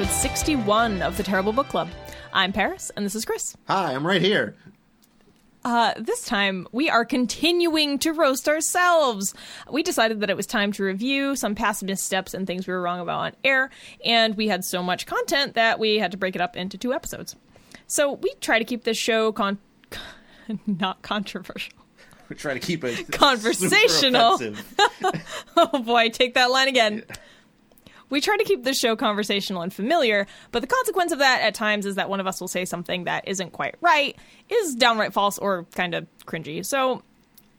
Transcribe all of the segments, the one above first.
Episode 61 of the Terrible Book Club. I'm Paris, and this is Chris. Hi, I'm right here. Uh, this time, we are continuing to roast ourselves. We decided that it was time to review some past missteps and things we were wrong about on air, and we had so much content that we had to break it up into two episodes. So we try to keep this show con- not controversial. We try to keep it Conversational. Oh boy, take that line again. We try to keep the show conversational and familiar, but the consequence of that at times is that one of us will say something that isn't quite right, is downright false, or kind of cringy. So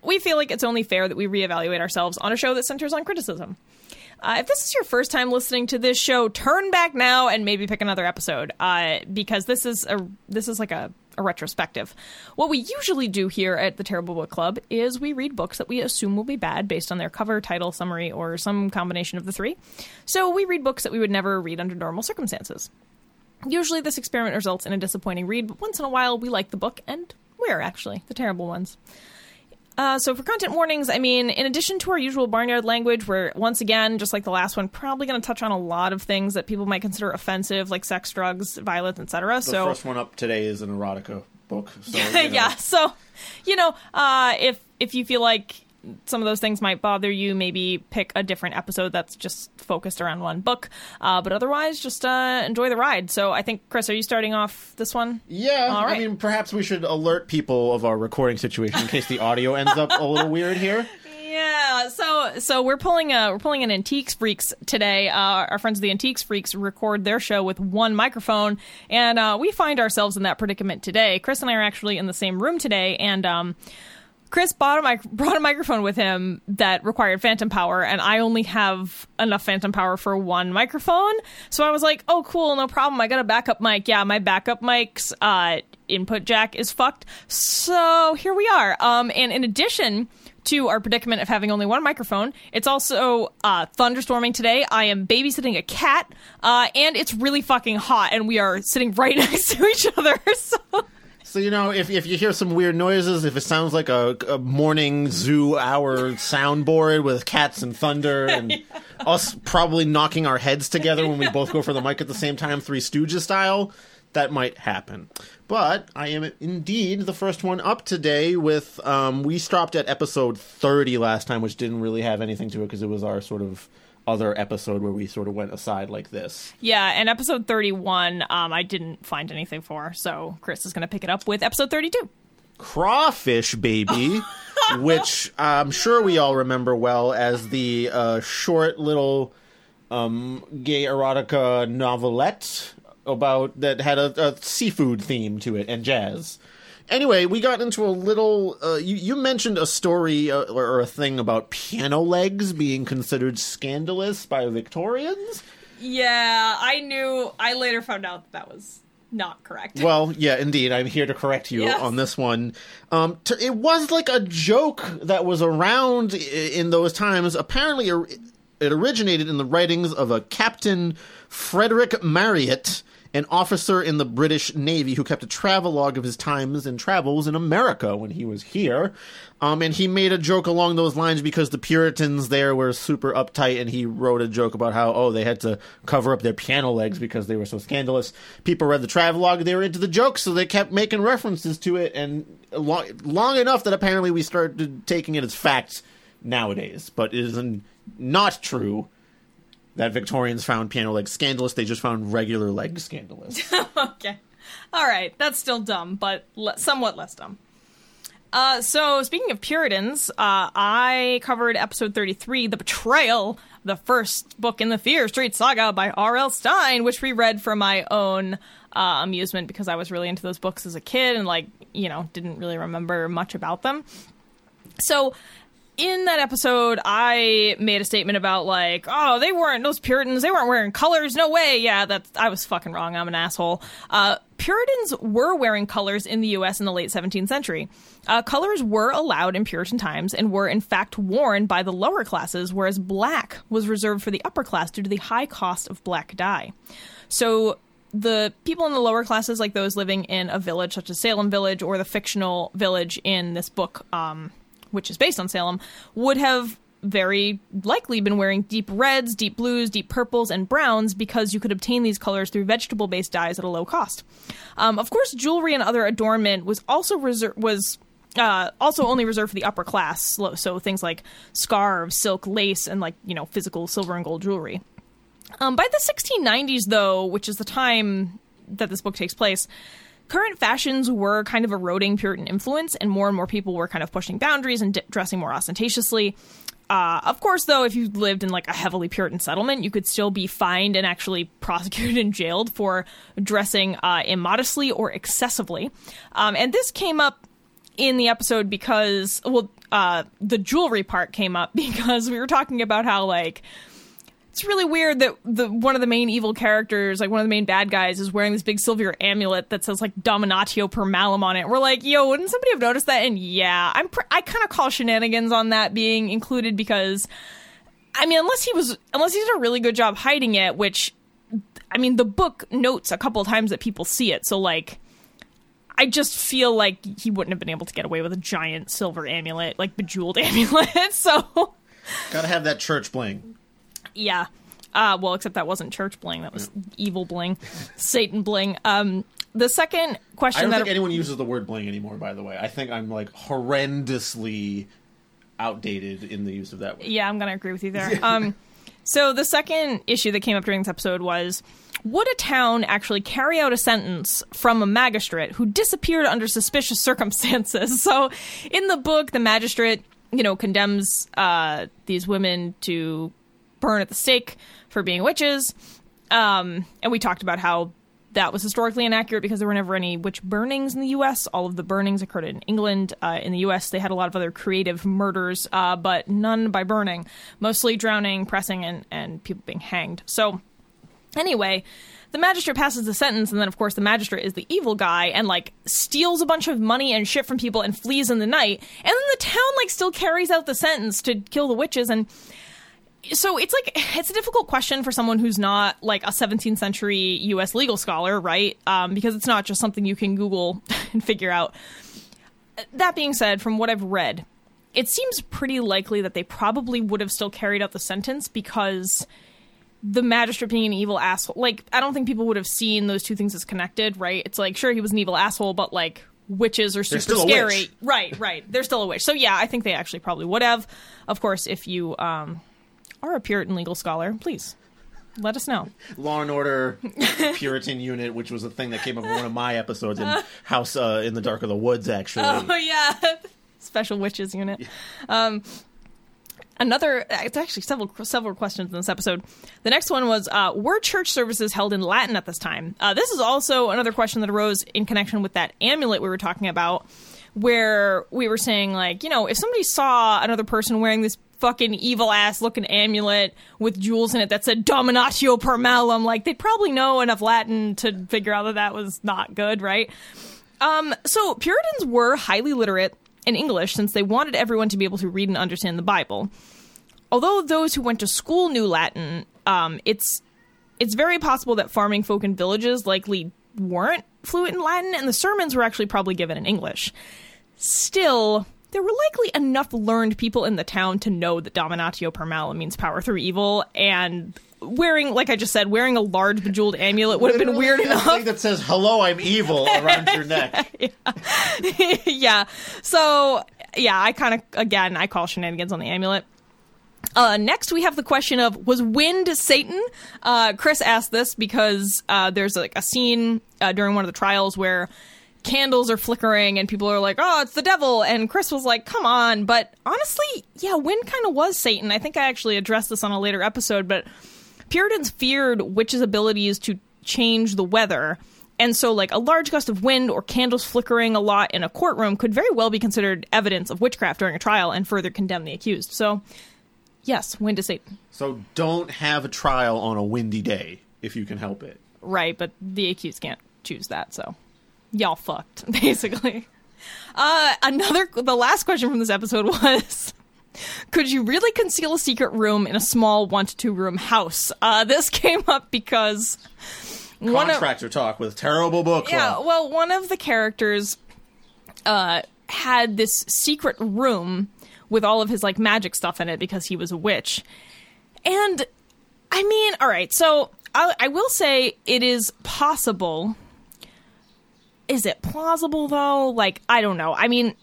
we feel like it's only fair that we reevaluate ourselves on a show that centers on criticism. Uh, if this is your first time listening to this show, turn back now and maybe pick another episode uh, because this is a this is like a, a retrospective. What we usually do here at the Terrible Book Club is we read books that we assume will be bad based on their cover, title, summary, or some combination of the three. So we read books that we would never read under normal circumstances. Usually, this experiment results in a disappointing read, but once in a while, we like the book, and we're actually the terrible ones. Uh, so for content warnings, I mean, in addition to our usual barnyard language, we're once again, just like the last one, probably going to touch on a lot of things that people might consider offensive, like sex, drugs, violence, etc. The So first one up today is an erotica book. So, you know, yeah, so you know, uh, if if you feel like some of those things might bother you, maybe pick a different episode that's just focused around one book. Uh, but otherwise, just uh, enjoy the ride. So I think, Chris, are you starting off this one? Yeah, All right. I mean, perhaps we should alert people of our recording situation in case the audio ends up a little weird here. Yeah, so so we're pulling a we're pulling an Antiques Freaks today. Uh, our friends of the Antiques Freaks record their show with one microphone, and uh, we find ourselves in that predicament today. Chris and I are actually in the same room today, and um, Chris bought a mic- brought a microphone with him that required phantom power, and I only have enough phantom power for one microphone. So I was like, "Oh, cool, no problem. I got a backup mic. Yeah, my backup mic's uh, input jack is fucked. So here we are. Um, and in addition to our predicament of having only one microphone, it's also uh, thunderstorming today. I am babysitting a cat, uh, and it's really fucking hot, and we are sitting right next to each other. So. So you know, if if you hear some weird noises, if it sounds like a, a morning zoo hour soundboard with cats and thunder and us probably knocking our heads together when we both go for the mic at the same time, Three Stooges style, that might happen. But I am indeed the first one up today. With um, we stopped at episode thirty last time, which didn't really have anything to it because it was our sort of other episode where we sort of went aside like this. Yeah, and episode 31, um, I didn't find anything for, so Chris is going to pick it up with episode 32. Crawfish Baby, which I'm sure we all remember well as the uh, short little um, gay erotica novelette about that had a, a seafood theme to it and jazz. Anyway, we got into a little. Uh, you, you mentioned a story uh, or, a thing about piano legs being considered scandalous by Victorians. Yeah, I knew. I later found out that that was not correct. Well, yeah, indeed. I'm here to correct you Yes. on this one. Um, t- it was like a joke that was around in those times. Apparently, it originated in the writings of a Captain Frederick Marryat, an officer in the British Navy who kept a travelogue of his times and travels in America when he was here. Um, and he made a joke along those lines because the Puritans there were super uptight, and he wrote a joke about how, oh, they had to cover up their piano legs because they were so scandalous. People read the travelogue, they were into the joke, so they kept making references to it, and long, long enough that apparently we started taking it as facts nowadays. But it is n- not true that Victorians found piano legs scandalous. They just found regular legs scandalous. okay. All right. That's still dumb, but le- somewhat less dumb. Uh, so, speaking of Puritans, uh, I covered episode 33, The Betrayal, the first book in the Fear Street saga by R.L. Stine, which we read for my own uh, amusement because I was really into those books as a kid and, like, you know, didn't really remember much about them. So, in that episode, I made a statement about like, oh, they weren't those Puritans. They weren't wearing colors. No way. Yeah, that's I was fucking wrong. I'm an asshole. Uh, Puritans were wearing colors in the U.S. in the late 17th century. Uh, colors were allowed in Puritan times and were in fact worn by the lower classes, whereas black was reserved for the upper class due to the high cost of black dye. So the people in the lower classes, like those living in a village such as Salem Village or the fictional village in this book, um, which is based on Salem, would have very likely been wearing deep reds, deep blues, deep purples, and browns because you could obtain these colors through vegetable based dyes at a low cost. Um, of course, jewelry and other adornment was also reser- was uh, also only reserved for the upper class, so things like scarves, silk, lace, and like you know physical silver and gold jewelry. Um, by the 1690s, though, which is the time that this book takes place, current fashions were kind of eroding Puritan influence, and more and more people were kind of pushing boundaries and d- dressing more ostentatiously. Uh, of course, though, if you lived in like a heavily Puritan settlement, you could still be fined and actually prosecuted and jailed for dressing uh, immodestly or excessively. Um, and this came up in the episode because, well, uh, the jewelry part came up because we were talking about how like it's really weird that the one of the main evil characters, like one of the main bad guys, is wearing this big silver amulet that says like Dominatio per malum on it. We're like, yo, wouldn't somebody have noticed that? And yeah, I'm pr- I kind of call shenanigans on that being included because, I mean, unless he was unless he did a really good job hiding it, which, I mean, the book notes a couple times that people see it, so like. I just feel like he wouldn't have been able to get away with a giant silver amulet, like bejeweled amulet. so, Gotta have that church bling. Yeah. Uh, well, except that wasn't church bling. That was evil bling, Satan bling. Um, the second I question don't that think anyone uses the word bling anymore. By the way, I think I'm like horrendously outdated in the use of that word. yeah, I'm gonna agree with you there. Um, so the second issue that came up during this episode was: Would a town actually carry out a sentence from a magistrate who disappeared under suspicious circumstances? So, in the book, the magistrate, you know, condemns uh, these women to burn at the stake for being witches. Um, and we talked about how that was historically inaccurate because there were never any witch burnings in the U.S. All of the burnings occurred in England. Uh, in the U.S., they had a lot of other creative murders, uh, but none by burning. Mostly drowning, pressing, and, and people being hanged. So, anyway, the magistrate passes the sentence, and then, of course, the magistrate is the evil guy and, like, steals a bunch of money and shit from people and flees in the night. And then the town, like, still carries out the sentence to kill the witches. And so it's like it's a difficult question for someone who's not like a 17th century U.S. legal scholar, right? Um, because it's not just something you can Google and figure out. That being said, from what I've read, it seems pretty likely that they probably would have still carried out the sentence because the magistrate being an evil asshole. Like, I don't think people would have seen those two things as connected, right? It's like, sure, he was an evil asshole, but like witches are super still scary. Right, right. They're still a witch. So yeah, I think they actually probably would have. Of course, if you um, are a Puritan legal scholar, please let us know. Law and Order Puritan Unit, which was a thing that came up in one of my episodes in House uh, in the Dark of the Woods. Actually, Oh yeah, special witches unit. Um, another, it's actually several several questions in this episode. The next one was: uh, Were church services held in Latin at this time? Uh, this is also another question that arose in connection with that amulet we were talking about, where we were saying like, you know, if somebody saw another person wearing this fucking evil ass looking amulet with jewels in it that said Dominatio per malum, like they'd probably know enough Latin to figure out that that was not good, right? Um, so Puritans were highly literate in English since they wanted everyone to be able to read and understand the Bible. Although those who went to school knew Latin, um, it's it's very possible that farming folk in villages likely weren't fluent in Latin, and the sermons were actually probably given in English. Still, there were likely enough learned people in the town to know that Dominatio per malum means power through evil, and wearing, like I just said, wearing a large bejeweled amulet would have been weird enough. Thing that says "Hello, I'm evil" around your neck. yeah. yeah. So yeah, I kind of again I call shenanigans on the amulet. Uh, next, we have the question of was wind Satan? Uh, Chris asked this because uh, there's like a scene uh, during one of the trials where candles are flickering and people are like, "Oh, it's the devil," and Chris was like, "Come on!" But honestly, yeah, wind kind of was Satan. I think I actually addressed this on a later episode, but Puritans feared witches' abilities to change the weather. And so, like, a large gust of wind or candles flickering a lot in a courtroom could very well be considered evidence of witchcraft during a trial and further condemn the accused. So, yes, wind is Satan. So don't have a trial on a windy day if you can help it. Right, but the accused can't choose that, so y'all fucked, basically. Uh, another, the last question from this episode was Could you really conceal a secret room in a small one to two room house? Uh, this came up because. one of- Contractor talk with terrible book club. yeah, well, one of the characters uh, had this secret room with all of his like magic stuff in it because he was a witch. And I mean, all right, so I, I will say it is possible. Is it plausible though? Like, I don't know. I mean,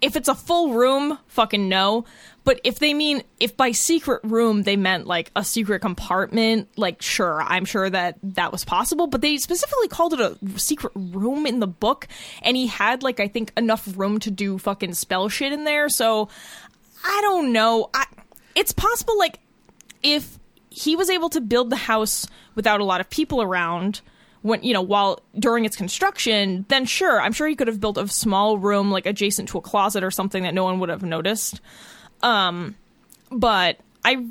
if it's a full room, fucking no. But if they mean if by secret room they meant like a secret compartment, like sure, I'm sure that that was possible. But they specifically called it a secret room in the book, and he had like I think enough room to do fucking spell shit in there. So I don't know. I, it's possible like if he was able to build the house without a lot of people around when you know while during its construction then sure i'm sure he could have built a small room like adjacent to a closet or something that no one would have noticed. Um but i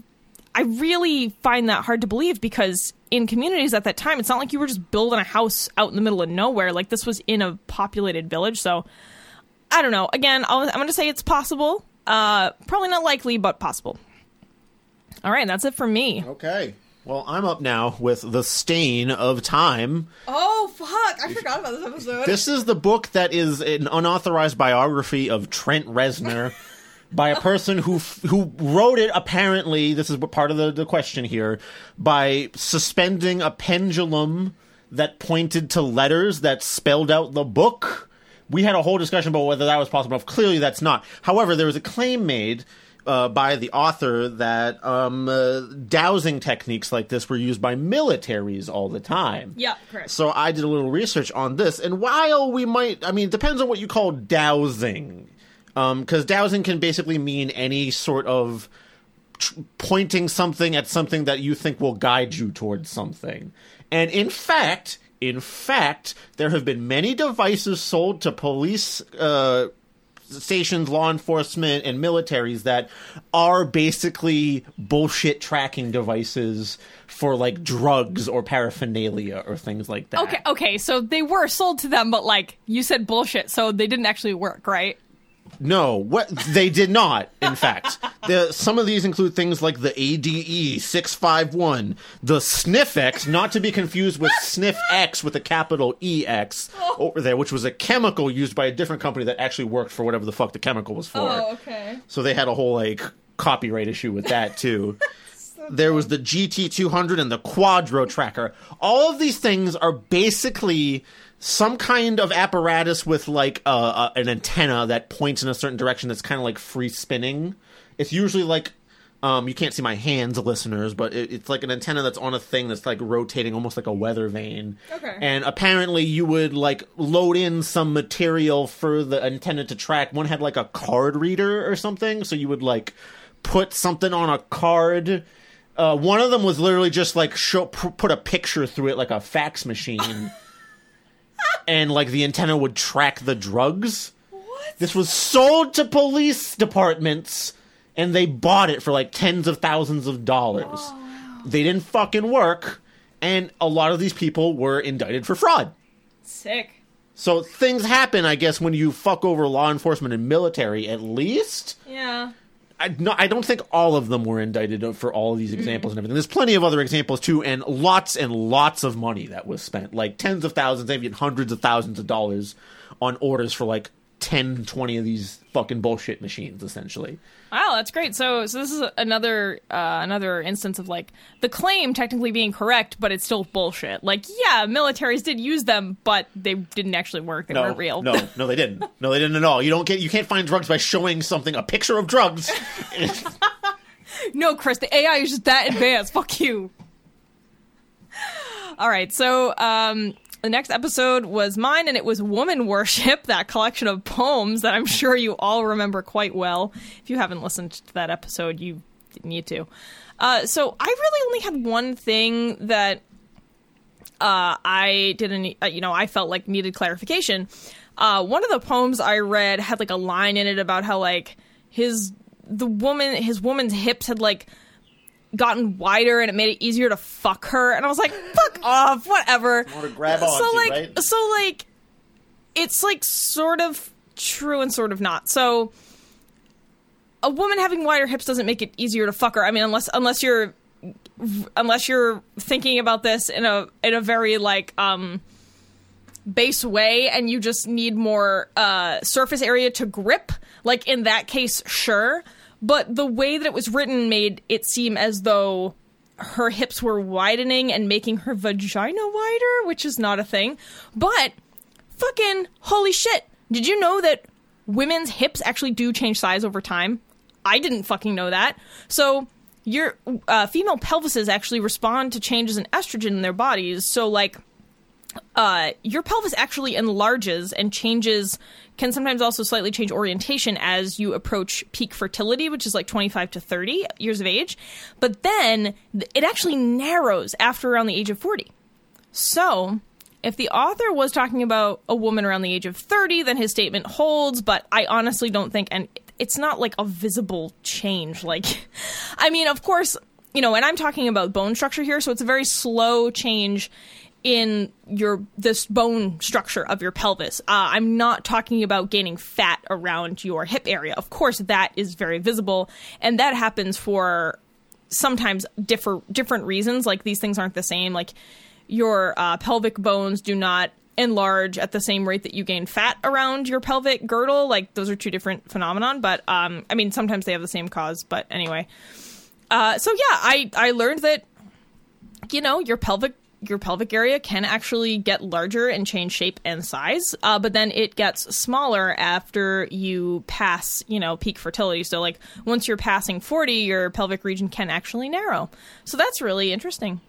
i really find that hard to believe because in communities at that time it's not like you were just building a house out in the middle of nowhere. Like this was in a populated village. So i don't know. Again I'll, i'm going to say it's possible. Uh probably not likely but possible. All right that's it for me. Okay. Well, I'm up now with The Stain of Time. Oh fuck! I forgot about this episode. This is the book that is an unauthorized biography of Trent Reznor by a person who who wrote it. Apparently, this is part of the, the question here by suspending a pendulum that pointed to letters that spelled out the book. We had a whole discussion about whether that was possible. Clearly, that's not. However, there was a claim made uh, by the author that um, uh, dowsing techniques like this were used by militaries all the time. Yeah, correct. So I did a little research on this, and while we might, I mean, it depends on what you call dowsing, because dowsing can basically mean any sort of tr- pointing something at something that you think will guide you towards something. And in fact, in fact, there have been many devices sold to police uh, stations, law enforcement, and militaries that are basically bullshit tracking devices for like drugs or paraphernalia or things like that. Okay, okay, so they were sold to them, but like you said, bullshit. So they didn't actually work, right? No, what they did not. In fact, the, some of these include things like the ADE six five one, the Sniffex, not to be confused with Sniff X with a capital EX oh. over there, which was a chemical used by a different company that actually worked for whatever the fuck the chemical was for. Oh, okay. So they had a whole like copyright issue with that too. there was the GT200 and the Quadro Tracker. All of these things are basically some kind of apparatus with like uh, uh, an antenna that points in a certain direction that's kind of like free spinning. It's usually like um, you can't see my hands, listeners, but it, it's like an antenna that's on a thing that's like rotating, almost like a weather vane. Okay. And apparently, you would like load in some material for the antenna to track. One had like a card reader or something, so you would like put something on a card. Uh, one of them was literally just like show, p- put a picture through it like a fax machine, and like the antenna would track the drugs. What? This was sold to police departments, and they bought it for like tens of thousands of dollars. They didn't fucking work, and a lot of these people were indicted for fraud. Sick. So things happen, I guess, when you fuck over law enforcement and military. At least, Yeah. I, no, I don't think all of them were indicted for all of these mm-hmm. examples and everything. There's plenty of other examples too, and lots and lots of money that was spent, like tens of thousands, maybe hundreds of thousands of dollars on orders for like 10, 20 of these fucking bullshit machines, essentially. Wow, that's great. So, so this is another uh, another instance of like the claim technically being correct, but it's still bullshit. Like, yeah, militaries did use them, but they didn't actually work. They No, weren't real. no, no, they didn't. No, they didn't at all. You don't get, you can't find drugs by showing something a picture of drugs. no, Chris, the AI is just that advanced. Fuck you. All right, so um, the next episode was mine, and it was Woman Worship, that collection of poems that I'm sure you all remember quite well. If you haven't listened to that episode, you need to. Uh, so I really only had one thing that uh, I didn't, uh, you know, I felt like needed clarification. Uh, one of the poems I read had like a line in it about how like his the woman his woman's hips had like gotten wider and it made it easier to fuck her and I was like fuck off whatever More to grab so like right? so like it's like sort of true and sort of not so a woman having wider hips doesn't make it easier to fuck her I mean unless unless you're unless you're thinking about this in a in a very like um base way and you just need more uh, surface area to grip, like in that case, sure. But the way that it was written made it seem as though her hips were widening and making her vagina wider, which is not a thing. But fucking holy shit. Did you know that women's hips actually do change size over time? I didn't fucking know that. So your uh, female pelvises actually respond to changes in estrogen in their bodies. So like uh, your pelvis actually enlarges and changes can sometimes also slightly change orientation as you approach peak fertility which is like 25 to 30 years of age. But then it actually narrows after around the age of 40 so if the author was talking about a woman around the age of 30 then his statement holds but i honestly don't think and it's not like a visible change like i mean of course you know and i'm talking about bone structure here so it's a very slow change in your this bone structure of your pelvis. Uh, I'm not talking about gaining fat around your hip area. Of course, that is very visible, and that happens for sometimes differ different reasons. Like these things aren't the same. Like your uh, pelvic bones do not enlarge at the same rate that you gain fat around your pelvic girdle. Like those are two different phenomenon. But um, I mean, sometimes they have the same cause. But anyway, uh, so yeah, I I learned that you know your pelvic your pelvic area can actually get larger and change shape and size, uh, but then it gets smaller after you pass, you know, peak fertility. So, like, once you're passing 40, your pelvic region can actually narrow. So, that's really interesting.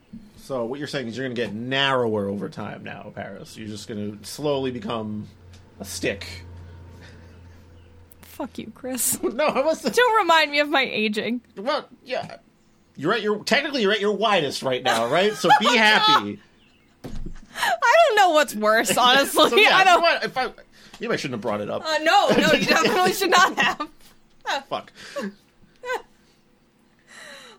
So what you're saying is you're going to get narrower over time now, Paris. You're just going to slowly become a stick. Fuck you, Chris. No, I was Don't remind me of my aging. well, yeah. You're at your technically you're at your widest right now, right? So be happy. I don't know what's worse, honestly. So, yeah, I don't. what- If I, maybe I shouldn't have brought it up. Uh, no, no, you definitely should not have. Fuck.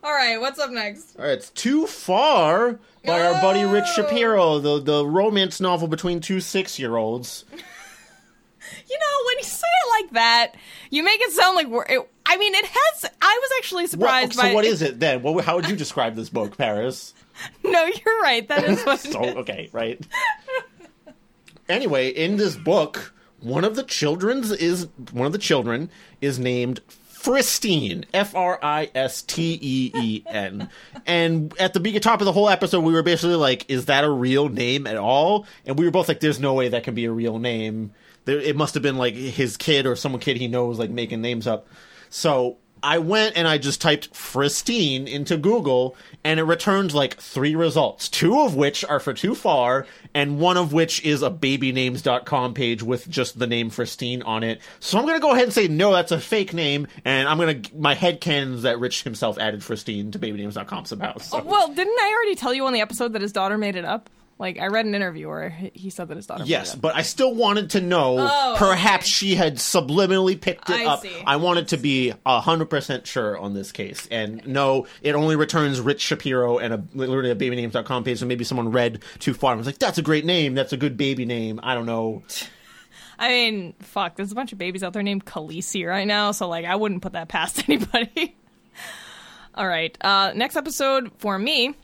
All right, what's up next? All right, it's too far by our buddy Rich Oh. Shapiro, the the romance novel between two six year olds. You know, when you say it like that, you make it sound like we're. It, I mean, it has. I was actually surprised so by. what is it then? What, how would you describe this book, Paris? No, you're right. That is what. so okay, right. anyway, in this book, one of the children's is one of the children is named Fristine, F R I S T E E N. And at the be- top of the whole episode, we were basically like, "Is that a real name at all?" And we were both like, "There's no way that can be a real name. There, it must have been like his kid or some kid he knows, like making names up." So I went and I just typed Fristine into Google, and it returns like three results, two of which are for Too Far, and one of which is a babynames.com page with just the name Fristine on it. So I'm gonna go ahead and say no, that's a fake name, and I'm gonna my head canons that Rich himself added Fristine to babynames.com somehow. So. Well, didn't I already tell you on the episode that his daughter made it up? Like, I read an interview where he said that his daughter. Yes, but I still wanted to know. Oh, perhaps okay. she had subliminally picked it I up. see. I wanted to be hundred percent sure on this case, and no, it only returns Rich Shapiro and a literally a babynames.com page. So maybe someone read too far and was like, "That's a great name. That's a good baby name." I don't know. I mean, fuck. There's a bunch of babies out there named Khaleesi right now, so like, I wouldn't put that past anybody. All right. Uh, next episode for me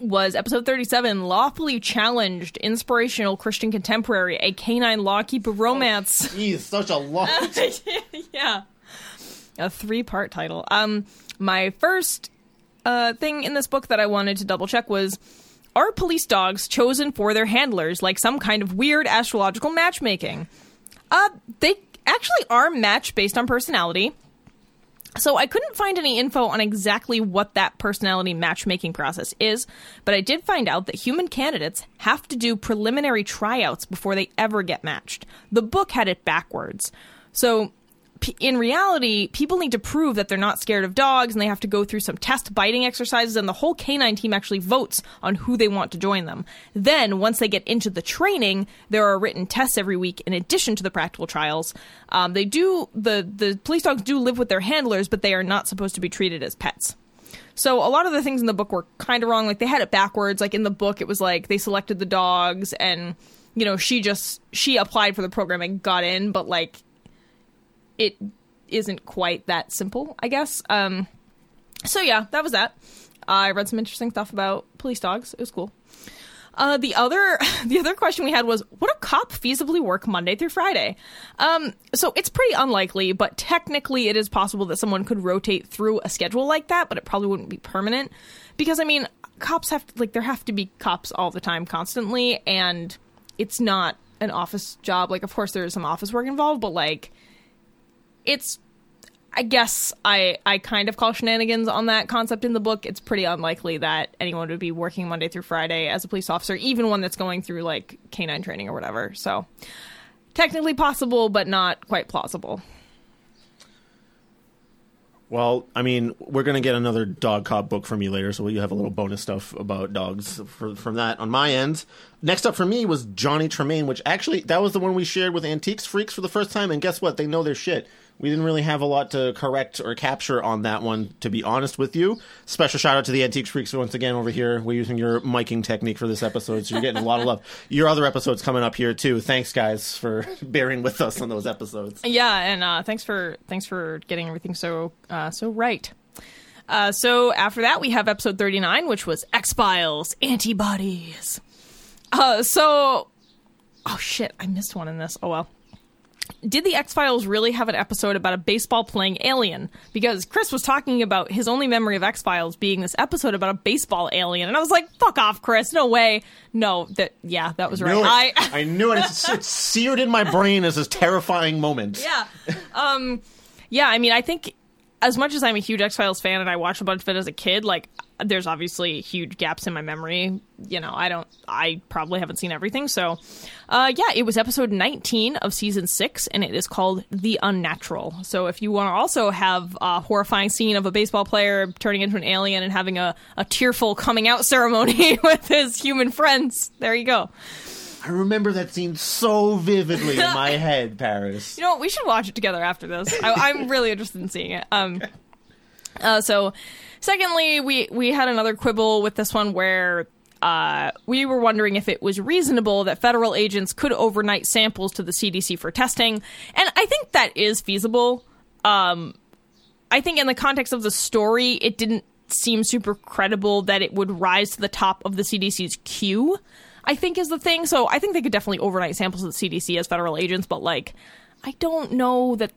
was episode 37 lawfully challenged inspirational christian contemporary a canine lawkeeper romance. He's such a long. yeah. A three part title. Um my first uh thing in this book that i wanted to double check was are police dogs chosen for their handlers like some kind of weird astrological matchmaking? Uh they actually are matched based on personality So I couldn't find any info on exactly what that personality matchmaking process is, but I did find out that human candidates have to do preliminary tryouts before they ever get matched. The book had it backwards. So in reality, people need to prove that they're not scared of dogs and they have to go through some test biting exercises and the whole canine team actually votes on who they want to join them. Then, once they get into the training, there are written tests every week in addition to the practical trials. Um, they do, the, the police dogs do live with their handlers, but they are not supposed to be treated as pets. So a lot of the things in the book were kind of wrong. Like they had it backwards. Like in the book, it was like they selected the dogs and, you know, she just, she applied for the program and got in, but like it isn't quite that simple, I guess. Um, so yeah, that was that. I read some interesting stuff about police dogs. It was cool. Uh, the other the other question we had was would a cop feasibly work Monday through Friday? Um, so it's pretty unlikely, but technically it is possible that someone could rotate through a schedule like that, but it probably wouldn't be permanent because I mean cops have to, like there have to be cops all the time constantly and it's not an office job like of course there is some office work involved but like it's I guess I I kind of call shenanigans on that concept in the book. It's pretty unlikely that anyone would be working Monday through Friday as a police officer, even one that's going through like canine training or whatever. So technically possible, but not quite plausible. Well, I mean, we're going to get another dog cop book from you later, so you have a little bonus stuff about dogs for, from that on my end. Next up for me was Johnny Tremain, which actually, that was the one we shared with Antiques Freaks for the first time, and guess what? They know their shit. We didn't really have a lot to correct or capture on that one, to be honest with you. Special shout out to the Antiques Freaks once again over here. We're using your miking technique for this episode, so you're getting a lot of love. Your other episodes coming up here too. Thanks, guys, for bearing with us on those episodes. Yeah, and uh, thanks for thanks for getting everything so uh, so right. Uh, so after that, we have episode 39, which was X Files Antibodies. Uh, so, oh shit, I missed one in this. Oh well did the X Files really have an episode about a baseball playing alien? Because Chris was talking about his only memory of X Files being this episode about a baseball alien, and I was like, "Fuck off, Chris! No way! No, that yeah, that was right. I I knew it. It's, it's seared in my brain as this terrifying moment. Yeah, um, yeah. I mean, I think as much as I'm a huge X Files fan and I watched a bunch of it as a kid, like there's obviously huge gaps in my memory. You know, I don't, I probably haven't seen everything. So, uh, yeah, it was episode 19 of season six, and it is called The Unnatural. So, if you want to also have a horrifying scene of a baseball player turning into an alien and having a, a tearful coming out ceremony with his human friends, there you go. I remember that scene so vividly in my head, Paris. You know what? We should watch it together after this. I, am really interested in seeing it. Um, uh, so, secondly, we we had another quibble with this one where uh, we were wondering if it was reasonable that federal agents could overnight samples to the CDC for testing, and I think that is feasible. Um, I think in the context of the story, it didn't seem super credible that it would rise to the top of the CDC's queue. I think is the thing. So I think they could definitely overnight samples of the CDC as federal agents, but like, I don't know that.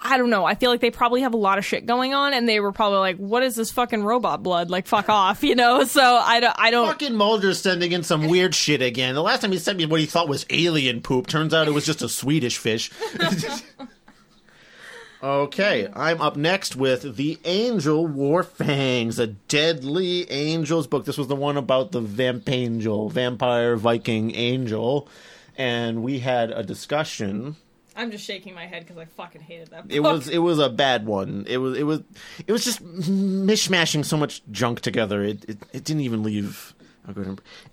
I don't know. I feel like they probably have a lot of shit going on, and they were probably like, "What is this fucking robot blood? Like, fuck off," you know. So I don't. I don't. Fucking Mulder's sending in some weird shit again. The last time he sent me what he thought was alien poop, turns out it was just a Swedish fish. Okay, I'm up next with The Angel Wore Fangs, a Deadly Angels book. This was the one about the Vamp Angel, vampire Viking angel. And we had a discussion. I'm just shaking my head because I fucking hated that. Book. It was it was a bad one. It was it was it was just mishmashing so much junk together. It it, it didn't even leave.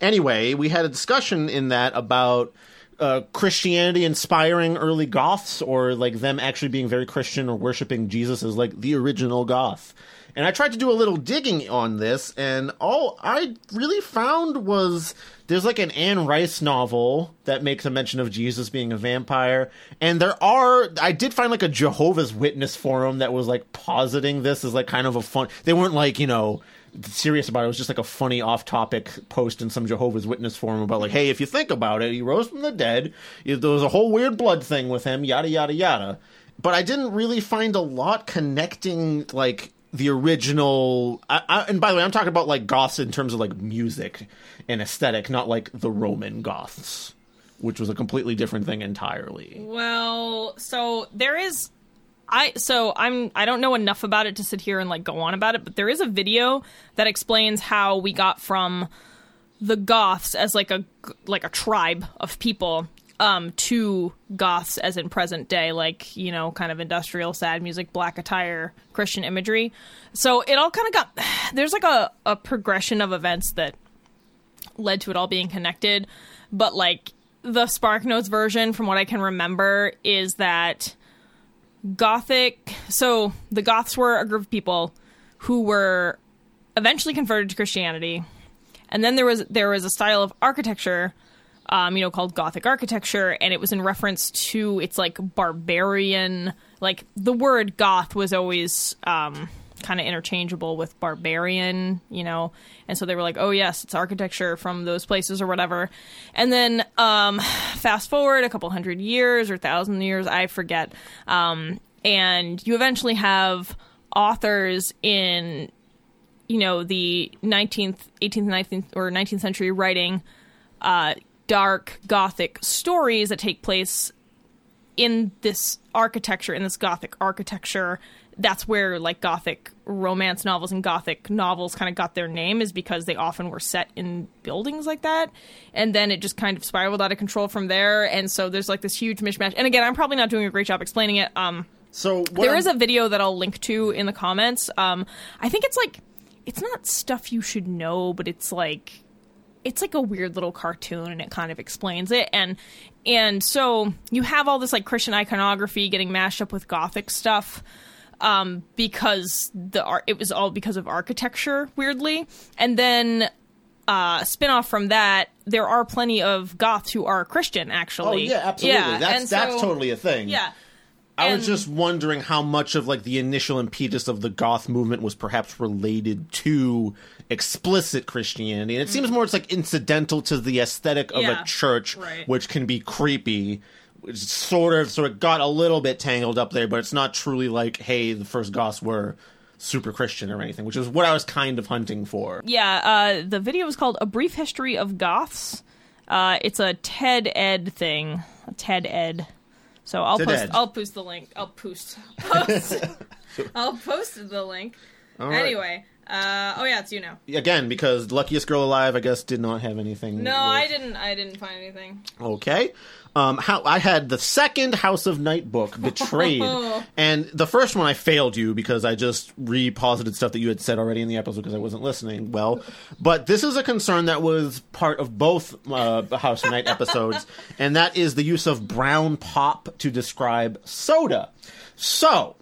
Anyway, we had a discussion in that about uh, Christianity inspiring early goths or like them actually being very Christian or worshiping Jesus as like the original goth. And I tried to do a little digging on this, and all I really found was there's like an Anne Rice novel that makes a mention of Jesus being a vampire, and there are I did find like a Jehovah's Witness forum that was like positing this as like kind of a fun. They weren't like you know serious about it. It was just like a funny off-topic post in some Jehovah's Witness forum about like, hey, if you think about it, he rose from the dead. There was a whole weird blood thing with him, yada yada yada. But I didn't really find a lot connecting like the original. I, I, and by the way, I'm talking about like goths in terms of like music and aesthetic, not like the Roman goths, which was a completely different thing entirely. Well, so there is I so I'm I don't know enough about it to sit here and like go on about it, but there is a video that explains how we got from the Goths as like a like a tribe of people um to Goths as in present day, like you know, kind of industrial sad music, black attire, Christian imagery. So it all kind of got there's like a a progression of events that led to it all being connected, but like the Spark Notes version, from what I can remember, is that Gothic. So the Goths were a group of people who were eventually converted to Christianity, and then there was there was a style of architecture, um, you know, called Gothic architecture, and it was in reference to it's like barbarian. Like the word Goth was always um, kind of interchangeable with barbarian, you know, and so they were like, oh yes, it's architecture from those places or whatever. And then um, fast forward a couple hundred years or thousand years, I forget, um, and you eventually have authors in you know the 19th 18th 19th or 19th century writing uh, dark gothic stories that take place in this architecture in this gothic architecture that's where like gothic romance novels and gothic novels kind of got their name is because they often were set in buildings like that. And then it just kind of spiraled out of control from there. And so there's like this huge mishmash. And again i'm probably not doing a great job explaining it. Um So what there I'm- is a video that I'll link to in the comments. Um, I think it's like it's not stuff you should know, but it's like it's like a weird little cartoon and it kind of explains it. And and so you have all this like Christian iconography getting mashed up with gothic stuff um because the art it was all because of architecture weirdly and then uh spin-off from that there are plenty of goths who are Christian actually. Oh yeah, absolutely. Yeah, that's and that's so- totally a thing. yeah I was just wondering how much of like the initial impetus of the goth movement was perhaps related to explicit Christianity. And it seems more it's like incidental to the aesthetic of. Yeah, a church, right. which can be creepy. Sort of sort of got a little bit tangled up there, but it's not truly like, hey, the first goths were super Christian or anything, which is what I was kind of hunting for. Yeah, uh, the video is called "A Brief History of Goths." Uh, it's a TED Ed thing, a TED Ed. So I'll TED post. Ed. I'll post the link. I'll post. Post. I'll post the link. right. Anyway, uh, oh yeah, it's you now. Again, because Luckiest Girl Alive, I guess, did not have anything. No, with- I didn't. I didn't find anything. Okay. Um, how I had the second House of Night book, Betrayed, and the first one I failed you because I just reposited stuff that you had said already in the episode because I wasn't listening well. But this is a concern that was part of both uh, House of Night episodes, and that is the use of brown pop to describe soda. So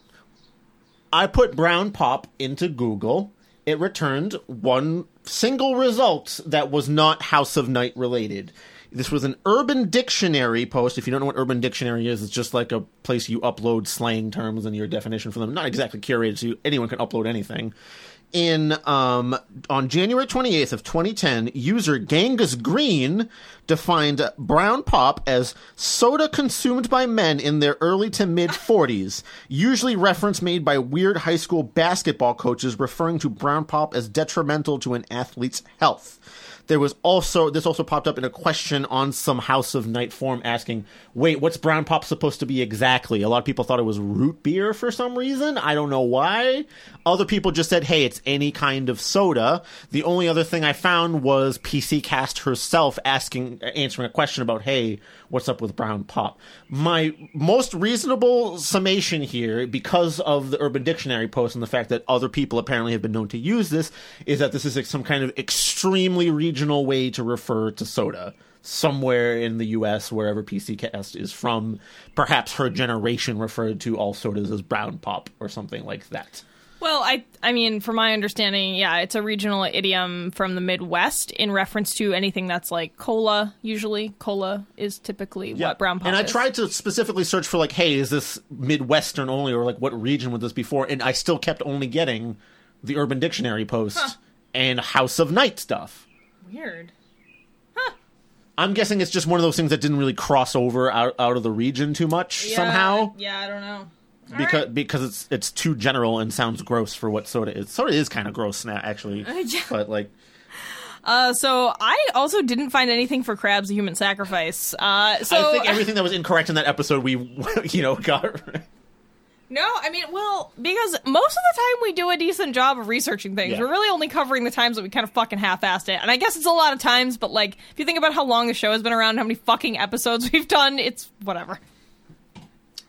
I put brown pop into Google. It returned one single result that was not House of Night related. This was an Urban Dictionary post. If you don't know what Urban Dictionary is, it's just like a place you upload slang terms and your definition for them. Not exactly curated, so you, anyone can upload anything. In um, on January 28th of 2010, user Genghis Green defined brown pop as soda consumed by men in their early to mid 40s, usually reference made by weird high school basketball coaches referring to brown pop as detrimental to an athlete's health. There was also this also popped up in a question on some House of Night forum asking, "Wait, what's brown pop supposed to be exactly?" A lot of people thought it was root beer for some reason. I don't know why. Other people just said, "Hey, it's any kind of soda." The only other thing I found was PC Cast herself asking answering a question about, "Hey, what's up with brown pop?" My most reasonable summation here because of the Urban Dictionary post and the fact that other people apparently have been known to use this is that this is some kind of extremely regional way to refer to soda somewhere in the US wherever PC Cast is from. Perhaps her generation referred to all sodas as brown pop or something like that. Well, I I mean, from my understanding, yeah, it's a regional idiom from the Midwest in reference to anything that's like cola. Usually, cola is typically what brown pop and I is. tried to specifically search for like hey is this midwestern only or like what region would this be for and I still kept only getting the urban dictionary post and house of night stuff Weird. Huh. I'm guessing it's just one of those things that didn't really cross over out, out of the region too much Yeah, somehow Yeah, I don't know. All because right. because it's it's too general and sounds gross for what soda is. Soda is kind of gross now, actually, Yeah. but like Uh, so I also didn't find anything for crabs a human sacrifice. Uh, so I think everything that was incorrect in that episode we you know got. No, I mean, well, because most of the time we do a decent job of researching things. Yeah. We're really only covering the times that we kind of fucking half-assed it. And I guess it's a lot of times, but like, if you think about how long the show has been around, how many fucking episodes we've done, it's whatever.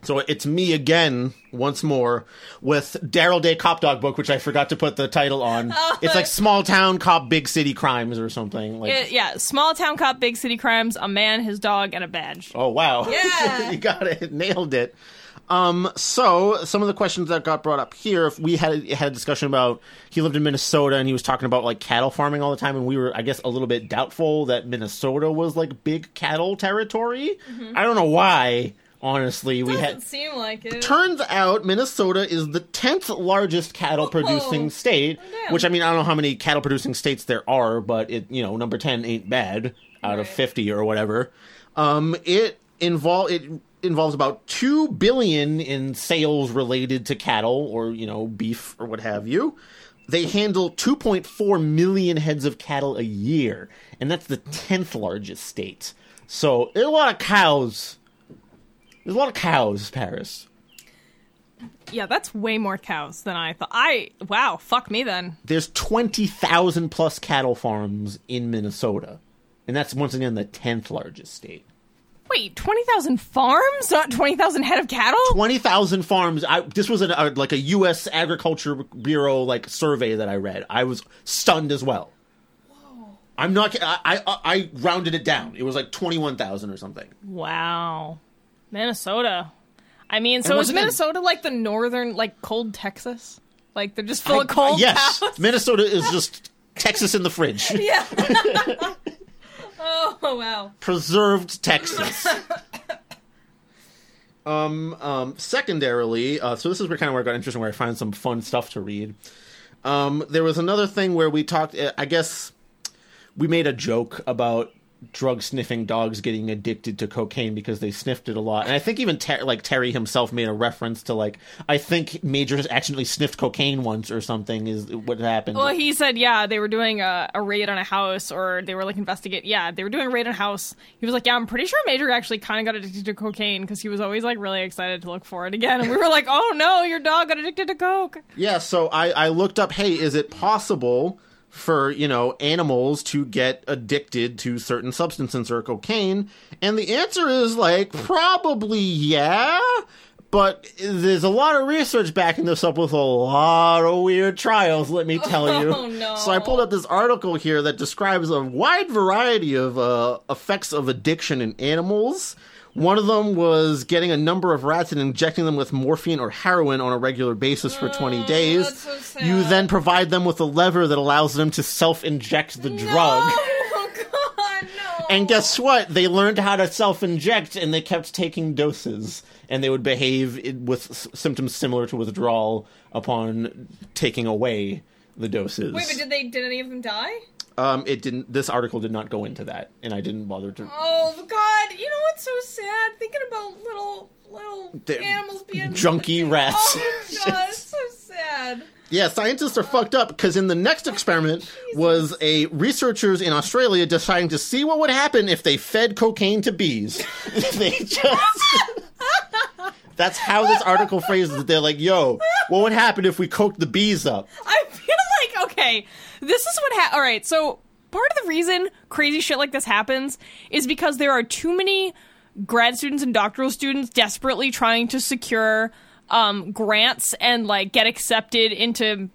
So it's me again, once more, with Daryl Day Cop Dog book, which I forgot to put the title on. Oh. it's like Small Town Cop Big City Crimes or something. Like, It- yeah, small town cop, big city crimes, a man, his dog, and a badge. oh wow, Yeah. you got it, nailed it. Um, so some of the questions that got brought up here, if we had had a discussion about he lived in Minnesota and he was talking about like cattle farming all the time, and we were, I guess, a little bit doubtful that Minnesota was like big cattle territory. I don't know why. Honestly, we had seem like it. Turns out Minnesota is the 10th largest cattle producing Oh, state, damn. which I mean, I don't know how many cattle producing states there are, but it, you know, number 10 ain't bad out of 50 or whatever. Um, it involve it involves about 2 billion in sales related to cattle or, you know, beef or what have you. They handle 2.4 million heads of cattle a year, and that's the 10th largest state. So, there's a lot of cows. There's a lot of cows, Paris. Yeah, that's way more cows than I thought. I wow, fuck me then. there's 20,000 plus cattle farms in Minnesota. And that's once again the 10th largest state. Wait, twenty thousand farms, not twenty thousand head of cattle? 20,000 farms. I, this was an, a, like a U.S. Agriculture Bureau like survey that I read. I was stunned as well. I'm not. I, I I rounded it down. It was like twenty one thousand or something. Wow, Minnesota. I mean, so is Minnesota like the northern, like cold Texas? Like they're just full of cold yes, cows? Minnesota is just Texas in the fridge. Yeah. oh wow. preserved Texas. um, um, secondarily, uh, so this is where kind of where it got interesting, where I find some fun stuff to read. Um, there was another thing where we talked. uh, I guess we made a joke about drug sniffing dogs getting addicted to cocaine because they sniffed it a lot, and I think even Ter- like Terry himself made a reference to like I think Major accidentally sniffed cocaine once or something is what happened. Well, he said, yeah, they were doing a, a raid on a house, or they were like investigate. Yeah, they were doing a raid on a house. He was like, yeah, I'm pretty sure Major actually kind of got addicted to cocaine because he was always like really excited to look for it again. And we were like, oh no, your dog got addicted to coke. Yeah, so I, I looked up, hey, is it possible for, you know, animals to get addicted to certain substances or cocaine? And the answer is like, probably yeah. But there's a lot of research backing this up with a lot of weird trials, let me tell you. Oh, no. So I pulled up this article here that describes a wide variety of uh, effects of addiction in animals. One of them was getting a number of rats and injecting them with morphine or heroin on a regular basis for 20 days. that's so sad. You then provide them with a lever that allows them to self inject the drug. Oh god, no. And guess what? They learned how to self inject and they kept taking doses. And they would behave with s- symptoms similar to withdrawal upon taking away the doses. Wait, but did they? Did any of them die? Um, it didn't. This article did not go into that, and I didn't bother to. Oh god, you know what's so sad? Thinking about little little The animals being junky rats. Oh god, so sad. Yeah, scientists are fucked up because in the next experiment was a researchers in Australia deciding to see what would happen if they fed cocaine to bees. they just That's how this article phrases it. They're like, "Yo, what would happen if we cooked the bees up?" I feel like okay, this is what ha- all right, so part of the reason crazy shit like this happens is because there are too many grad students and doctoral students desperately trying to secure um, grants and like get accepted into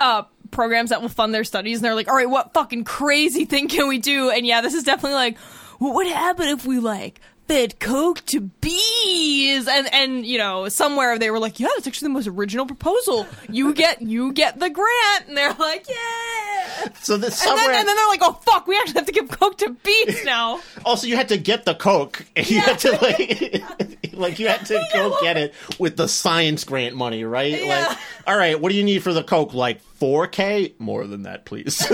uh, programs that will fund their studies and they're like all right what fucking crazy thing can we do? And yeah this is definitely like what would happen if we like fed coke to bees and and you know somewhere they were like yeah that's actually the most original proposal you get you get the grant and they're like yeah So this and somewhere then, and then they're like oh fuck we actually have to give coke to bees now also you had to get the coke, and you had to like, like you had to go get it with the science grant money, right? Yeah. Like, all right, what do you need for the coke? Like four k, more than that, please.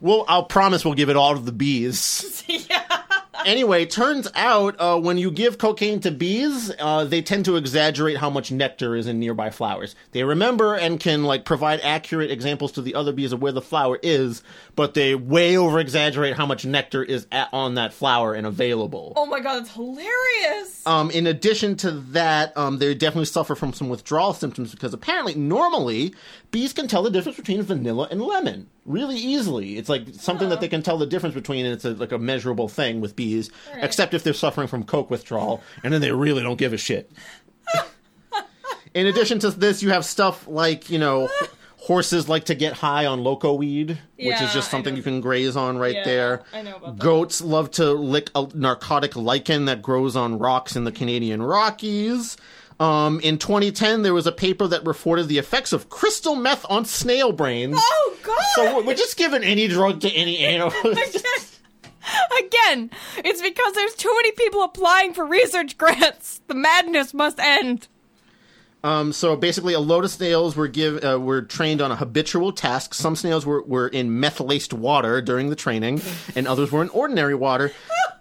well, I'll promise we'll give it all to the bees. yeah anyway, turns out uh, when you give cocaine to bees, uh, they tend to exaggerate how much nectar is in nearby flowers. They remember and can like provide accurate examples to the other bees of where the flower is, but they way over exaggerate how much nectar is at, on that flower and available. Oh my god, that's hilarious. Um, in addition to that, um, they definitely suffer from some withdrawal symptoms because apparently, normally, bees can tell the difference between vanilla and lemon really easily. It's like something that they can tell the difference between, and it's a, like a measurable thing with bees, Right. except if they're suffering from coke withdrawal, and then they really don't give a shit. in addition to this, you have stuff like, you know, horses like to get high on loco weed, which Yeah, is just something you can graze on right Yeah, there. I know about that. Goats love to lick a narcotic lichen that grows on rocks in the Canadian Rockies. Um, in 2010, there was a paper that reported the effects of crystal meth on snail brains. Oh god. So we're- we're just giving any drug to any animal. Again, it's because there's too many people applying for research grants. The madness must end. Um, so basically, a load of snails were give uh, were trained on a habitual task. Some snails were, were in meth laced water during the training, and others were in ordinary water.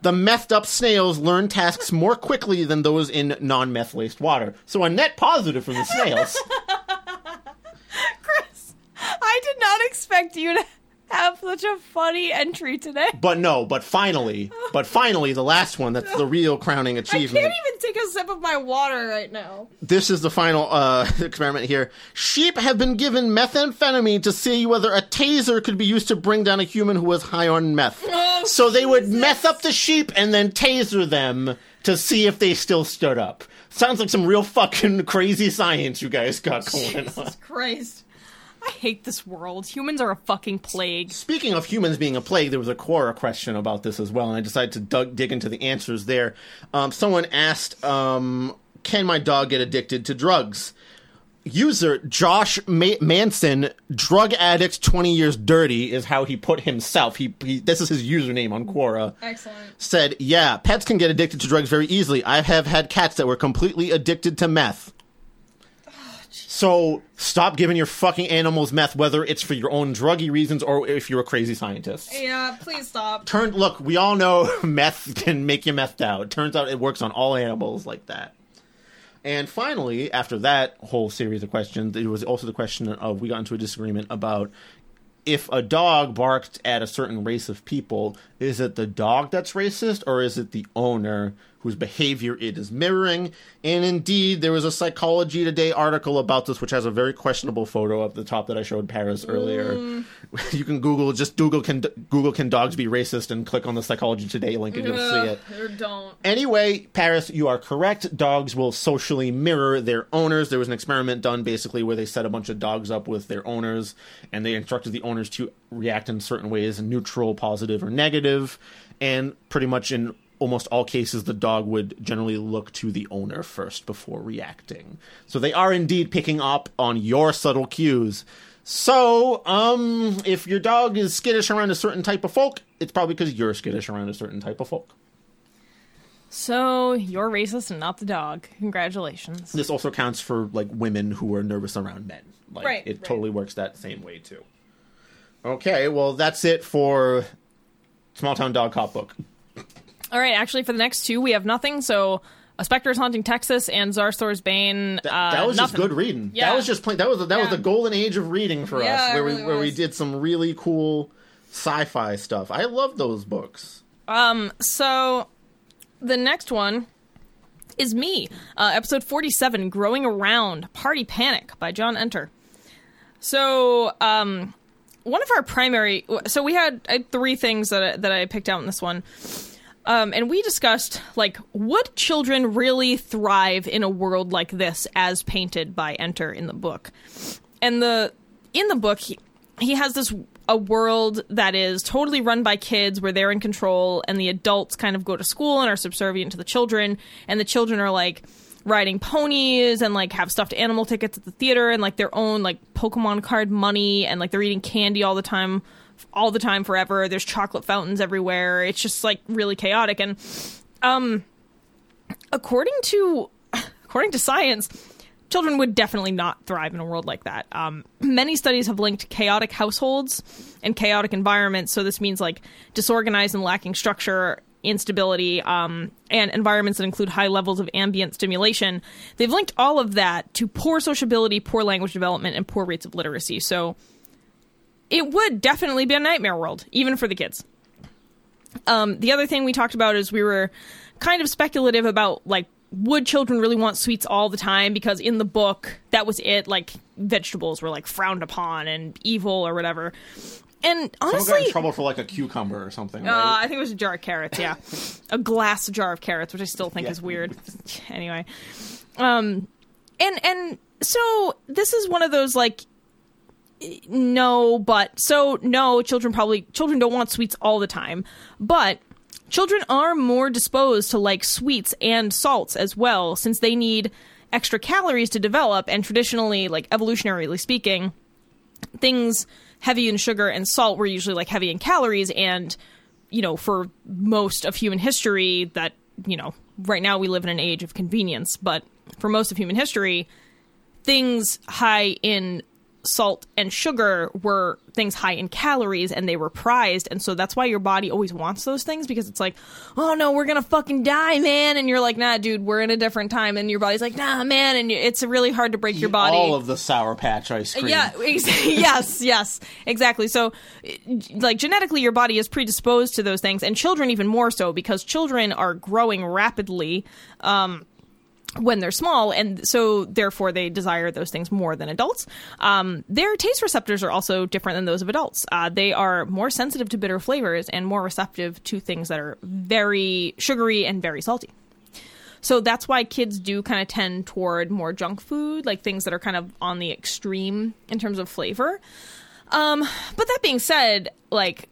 The methed up snails learn tasks more quickly than those in non meth laced water. So a net positive for the snails. Chris, I did not expect you to have such a funny entry today. but no, but finally, but finally, the last one that's the real crowning achievement. I can't even take a sip of my water right now. this is the final uh, experiment here. Sheep have been given methamphetamine to see whether a taser could be used to bring down a human who was high on meth. Oh, so they would Jesus. meth up the sheep and then taser them to see if they still stood up. Sounds like some real fucking crazy science you guys got going on. Jesus Christ. I hate this world. Humans are a fucking plague. Speaking of humans being a plague, there was a Quora question about this as well, and I decided to dug, dig into the answers there. Um, someone asked, um, "Can my dog get addicted to drugs?" User Josh Ma- Manson, drug addict, twenty years dirty, is how he put himself. He, he this is his username on Quora. Excellent. Said, "Yeah, pets can get addicted to drugs very easily. I have had cats that were completely addicted to meth." So stop giving your fucking animals meth, whether it's for your own druggy reasons or if you're a crazy scientist. Yeah, please stop. Turn look, we all know meth can make you methed out. Turns out it works on all animals like that. And finally, after that whole series of questions, there was also the question of we got into a disagreement about if a dog barked at a certain race of people, is it the dog that's racist or is it the owner whose behavior it is mirroring? And indeed, there was a Psychology Today article about this, which has a very questionable photo up the top that I showed Paris earlier. Mm. You can Google just Google can Google can dogs be racist and click on the Psychology Today link and you'll see it. Or don't. Anyway, Paris, you are correct. Dogs will socially mirror their owners. There was an experiment done basically where they set a bunch of dogs up with their owners and they instructed the owners to react in certain ways neutral, positive, or negative. And pretty much in almost all cases, the dog would generally look to the owner first before reacting. So they are indeed picking up on your subtle cues. So, um, if your dog is skittish around a certain type of folk, it's probably because you're skittish around a certain type of folk. So you're racist and not the dog. Congratulations. this also counts for like women who are nervous around men. Like Right, it right. totally works that same way too. Okay, well that's it for Small Town Dog Cop book. All right, actually, for the next two, we have nothing. So, A Spectre's Haunting Texas and Zarthor's Bane. That, uh, that was just good reading. Yeah. That was just plain. That was that was the golden age of reading for Yeah, us, where really we where we did some really cool sci-fi stuff. I love those books. Um, so the next one is me, uh, episode 47, Growing Around Party Panic by John Enter. So, um, one of our primary, so we had, I had three things that I, that I picked out in this one. Um, and we discussed like would children really thrive in a world like this as painted by Enter in the book. And the in the book he, he has this a world that is totally run by kids where they're in control and the adults kind of go to school and are subservient to the children and the children are like riding ponies and like have stuffed animal tickets at the theater and like their own like Pokemon card money and like they're eating candy all the time all the time forever. There's chocolate fountains everywhere. It's just like really chaotic and um according to according to science, children would definitely not thrive in a world like that. Um, many studies have linked chaotic households and chaotic environments. So this means like disorganized and lacking structure instability, um, and environments that include high levels of ambient stimulation. They've linked all of that to poor sociability, poor language development, and poor rates of literacy. So it would definitely be a nightmare world, even for the kids. Um, the other thing we talked about is we were kind of speculative about like would children really want sweets all the time because in the book that was it like vegetables were like frowned upon and evil or whatever and Someone got honestly in trouble for like a cucumber or something. uh, I think it was a jar of carrots, yeah. a glass jar of carrots, which I still think Yeah. is weird. anyway. Um and and so this is one of those like no, but so no, children probably children don't want sweets all the time. But children are more disposed to like sweets and salts as well since they need extra calories to develop and traditionally like evolutionarily speaking things heavy in sugar and salt were usually like heavy in calories and you know for most of human history that you know right now we live in an age of convenience but for most of human history things high in salt and sugar were things high in calories and they were prized and so that's why your body always wants those things because it's like oh no we're gonna fucking die man and you're like nah dude we're in a different time and your body's like nah man and it's really hard to break your body All of the Sour Patch ice cream. yeah, ex- yes, yes, exactly. So, like genetically, your body is predisposed to those things, and children even more so because children are growing rapidly. Um, when they're small, and so therefore they desire those things more than adults. Um, their taste receptors are also different than those of adults. Uh, they are more sensitive to bitter flavors and more receptive to things that are very sugary and very salty. So that's why kids do kind of tend toward more junk food, like things that are kind of on the extreme in terms of flavor. Um, but that being said, like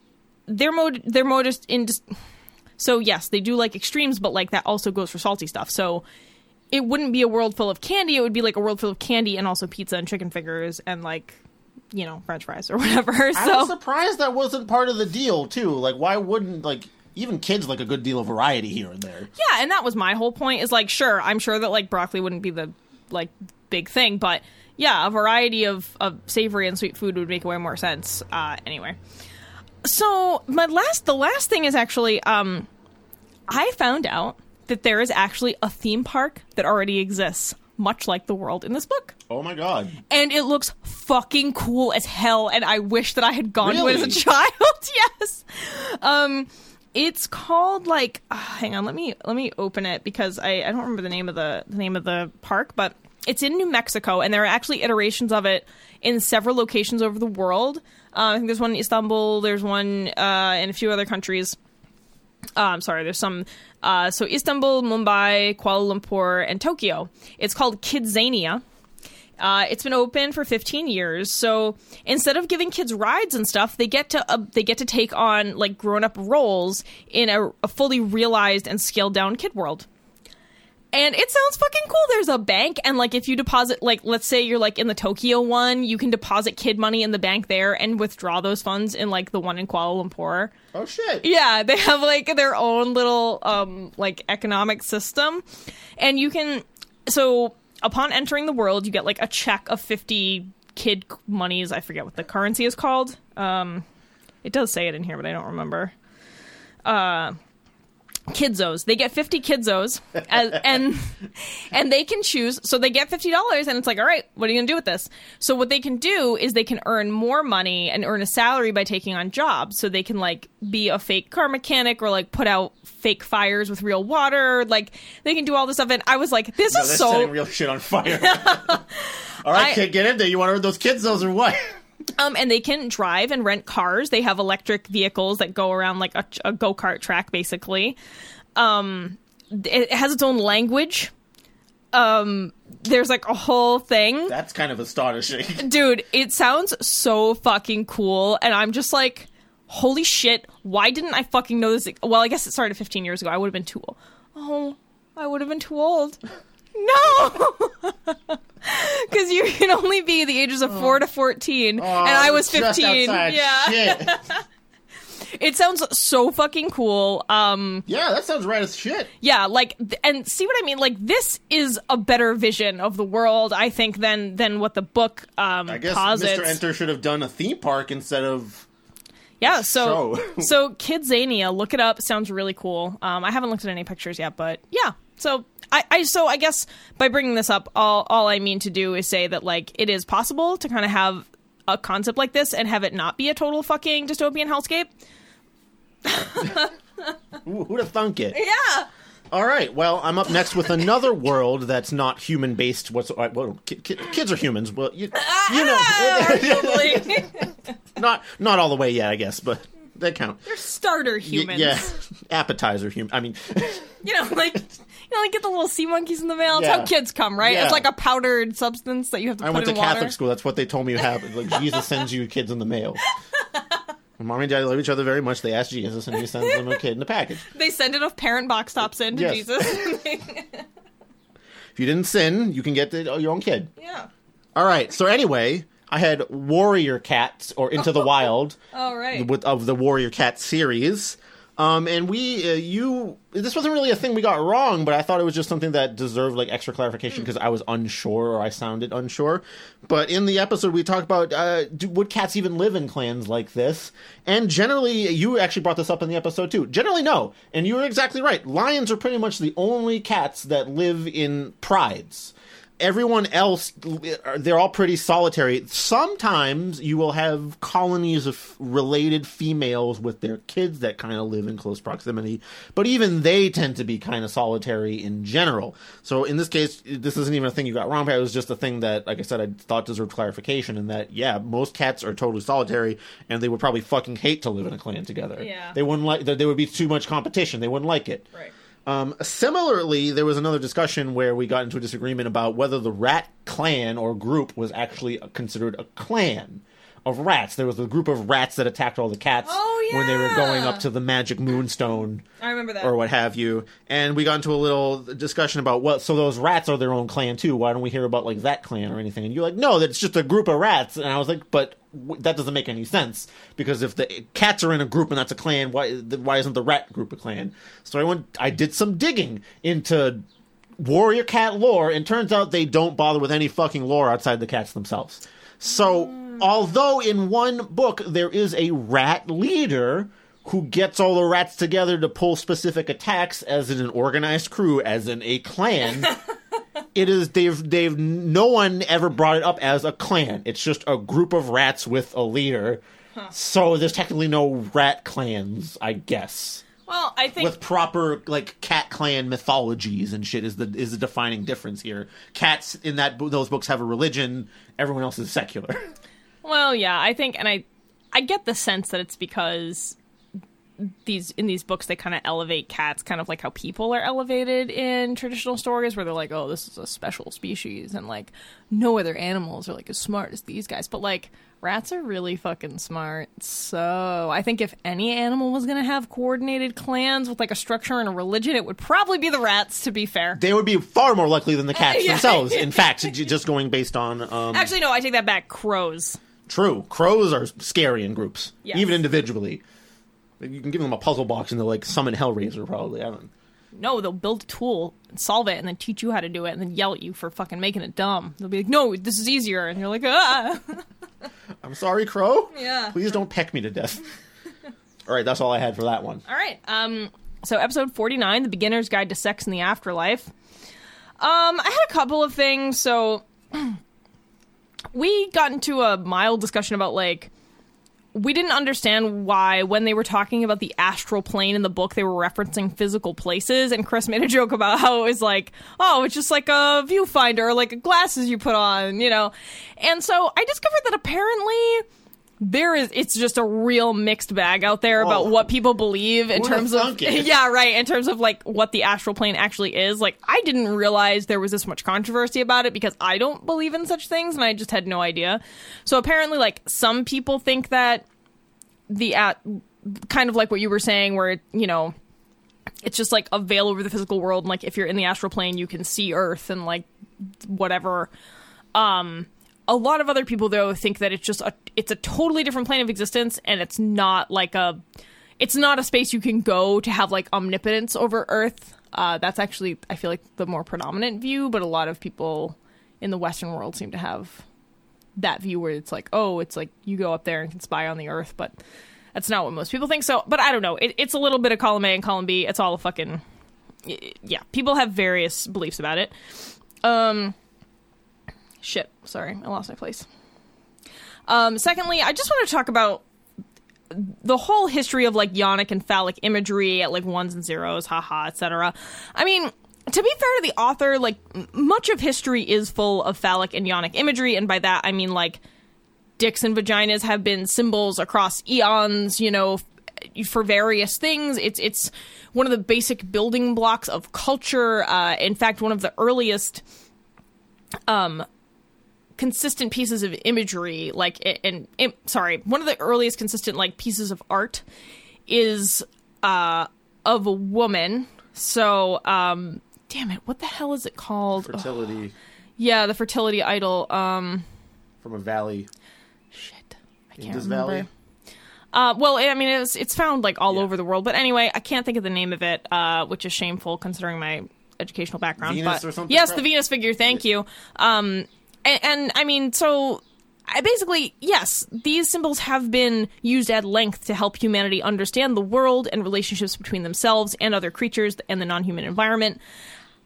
they're mod they're more just in just so yes, they do like extremes, but like that also goes for salty stuff. So it wouldn't be a world full of candy. It would be like a world full of candy and also pizza and chicken fingers and like you know French fries or whatever. I was So surprised that wasn't part of the deal too. Like, why wouldn't like even kids like a good deal of variety here and there? Yeah, and that was my whole point. Is like, sure, I'm sure that like broccoli wouldn't be the like big thing, but yeah, a variety of of savory and sweet food would make way more sense. Uh, anyway, so my last, the last thing is actually, um, I found out that there is actually a theme park that already exists, much like the world in this book. Oh my god! And it looks fucking cool as hell, and I wish that I had gone to it as a child. yes. Um it's called like uh, hang on, let me let me open it because I, I don't remember the name of the, the name of the park, but it's in New Mexico and there are actually iterations of it in several locations over the world. Uh, I think there's one in Istanbul, there's one uh, in a few other countries. Uh, I'm sorry, there's some. Uh, so Istanbul, Mumbai, Kuala Lumpur, and Tokyo. It's called Kidzania. Uh, it's been open for 15 years. So instead of giving kids rides and stuff, they get to uh, they get to take on like grown up roles in a, a fully realized and scaled down kid world. And it sounds fucking cool. There's a bank, and like if you deposit, like let's say you're like in the Tokyo one, you can deposit kid money in the bank there and withdraw those funds in like the one in Kuala Lumpur. Oh shit! Yeah, they have like their own little um like economic system. And you can so upon entering the world, you get like a check of 50 kid monies. I forget what the currency is called. Um it does say it in here, but I don't remember. Uh Kidzos. They get 50 kidzos as, and and they can choose so they get $50 and it's like, "All right, what are you going to do with this?" So what they can do is they can earn more money and earn a salary by taking on jobs. So they can like be a fake car mechanic or like put out fake fires with real water. Like they can do all this stuff and I was like, "This No, is so setting real shit on fire. All right, I- kid, get in there. You want to earn those kids those or what? Um, and they can drive and rent cars. They have electric vehicles that go around like a, a go kart track, basically. Um, it has its own language. Um, there's like a whole thing. That's kind of astonishing. Dude, it sounds so fucking cool. And I'm just like, holy shit, why didn't I fucking know this? Well, I guess it started 15 years ago. I would have been too old. Oh, I would have been too old. No! Because you can only be the ages of 4 to 14. and I was Oh, 15. Yeah. Shit. It sounds so fucking cool. Um, Yeah, that sounds right as shit. yeah, like, and see what I mean? Like, this is a better vision of the world, I think, than than what the book um, I guess posits. Mr. Enter should have done a theme park instead of. Yeah, so so Kidzania, look it up. Sounds really cool. Um, I haven't looked at any pictures yet, but yeah. So I, I so I guess by bringing this up, all all I mean to do is say that like it is possible to kind of have a concept like this and have it not be a total fucking dystopian hellscape. Ooh, who'd have thunk it? Yeah. All right. Well, I'm up next with another world that's not human based. What's uh, well, ki- ki- kids are humans. Well, you, you know, not not all the way yet, I guess, but they count. They're starter Y- humans. yeah, appetizer human. I mean, You know, like you know, like get the little sea monkeys in the mail. That's Yeah. how kids come, right? Yeah. It's like a powdered substance that you have to I went to water. Catholic school. That's what they told me you have. Like Jesus sends you kids in the mail. Mommy and Daddy love each other very much. They ask Jesus, and he sends them a kid in a package. They send it enough parent box tops in to Yes. Jesus. If you didn't sin, you can get the, oh, your own kid. yeah. All right. So anyway, I had Warrior Cats or Into the Wild. All right. with of the Warrior Cat series. Um, and we, uh, you, this wasn't really a thing we got wrong, but I thought it was just something that deserved like extra clarification because I was unsure or I sounded unsure. But in the episode, we talked about uh, do, would cats even live in clans like this? And generally, you actually brought this up in the episode too. Generally, no. And you were exactly right. Lions are pretty much the only cats that live in prides everyone else they're all pretty solitary. Sometimes you will have colonies of related females with their kids that kind of live in close proximity but even they tend to be kind of solitary in general. So in this case this isn't even a thing you got wrong but it was just a thing that like i said i thought deserved clarification in that yeah most cats are totally solitary and they would probably fucking hate to live in a clan together. Yeah. they wouldn't like there would be too much competition. They wouldn't like it. Right. Um, similarly, there was another discussion where we got into a disagreement about whether the rat clan or group was actually considered a clan of rats. There was a group of rats that attacked all the cats Oh, when they were going up to the magic moonstone I remember that. or what have you. And we got into a little discussion about what. So those rats are their own clan too. Why don't we hear about like that clan or anything? And you're like, no, that's just a group of rats. And I was like, but w- that doesn't make any sense because if the cats are in a group and that's a clan, why why isn't the rat group a clan? So I went, I did some digging into warrior cat lore, and turns out they don't bother with any fucking lore outside the cats themselves. So, although in one book there is a rat leader who gets all the rats together to pull specific attacks as in an organized crew, as in a clan, it is they've they've no one ever brought it up as a clan. It's just a group of rats with a leader. So there's technically no rat clans, I guess well, I think with proper like cat clan mythologies and shit is the is the defining difference here. Cats in that those books have a religion. Everyone else is secular. Well, yeah, I think, and I, I get the sense that it's because these in these books they kind of elevate cats, kind of like how people are elevated in traditional stories, where they're like, oh, this is a special species, and like no other animals are like as smart as these guys, but like rats are really fucking smart. So I think if any animal was gonna have coordinated clans with like a structure and a religion, it would probably be the rats. To be fair. they would be far more likely than the cats Yeah. themselves. In fact, just going based on um, Actually, no, I take that back. Crows. true, crows are scary in groups, Yes. even individually. You can give them a puzzle box and they'll like summon Hellraiser probably. I don't. No, they'll build a tool and solve it and then teach you how to do it and then yell at you for fucking making it dumb. They'll be like, no, this is easier. And you're like, ah. I'm sorry, crow. Yeah. Please don't peck me to death. all right, that's all I had for that one. All right. Um, so episode 49, The Beginner's Guide to Sex in the Afterlife. Um, I had a couple of things. So we got into a mild discussion about like we didn't understand why when they were talking about the astral plane in the book they were referencing physical places and chris made a joke about how it was like oh it's just like a viewfinder like glasses you put on you know? And so i discovered that apparently there is it's just a real mixed bag out there about Oh. what people believe in terms of yeah right in terms of like what the astral plane actually is. Like i didn't realize there was this much controversy about it because i don't believe in such things and i just had no idea. So apparently like some people think that the at kind of like what you were saying where you know it's just like a veil over the physical world. And like if you're in the astral plane you can see earth and like whatever. Um a lot of other people though think that it's just a it's a totally different plane of existence and it's not like a it's not a space you can go to have like omnipotence over earth uh, that's actually i feel like the more predominant view but a lot of people in the western world seem to have that view where it's like oh it's like you go up there and can spy on the earth but That's not what most people think. So, but I don't know. It, it's a little bit of column A and column B. It's all a fucking yeah. People have various beliefs about it. Um, shit. Sorry, I lost my place. Um, secondly, I just want to talk about the whole history of like yonic and phallic imagery at like ones and zeros, haha, etc. I mean, to be fair to the author, like much of history is full of phallic and yonic imagery, and by that I mean like dicks and vaginas have been symbols across eons, you know, for various things. It's it's one of the basic building blocks of culture. Uh, in fact, one of the earliest um consistent pieces of imagery like and, and sorry one of the earliest consistent like pieces of art is uh of a woman so um damn it what the hell is it called Fertility yeah the fertility idol um from a valley. shit i can't Indus remember Valley? uh, well, I mean, it's it's found like all Yeah. over the world, but anyway, I can't think of the name of it, uh, which is shameful considering my educational background. Venus but or something? yes, the Venus figure. Thank you. Um, and, and I mean, so I basically, yes, these symbols have been used at length to help humanity understand the world and relationships between themselves and other creatures and the non-human environment.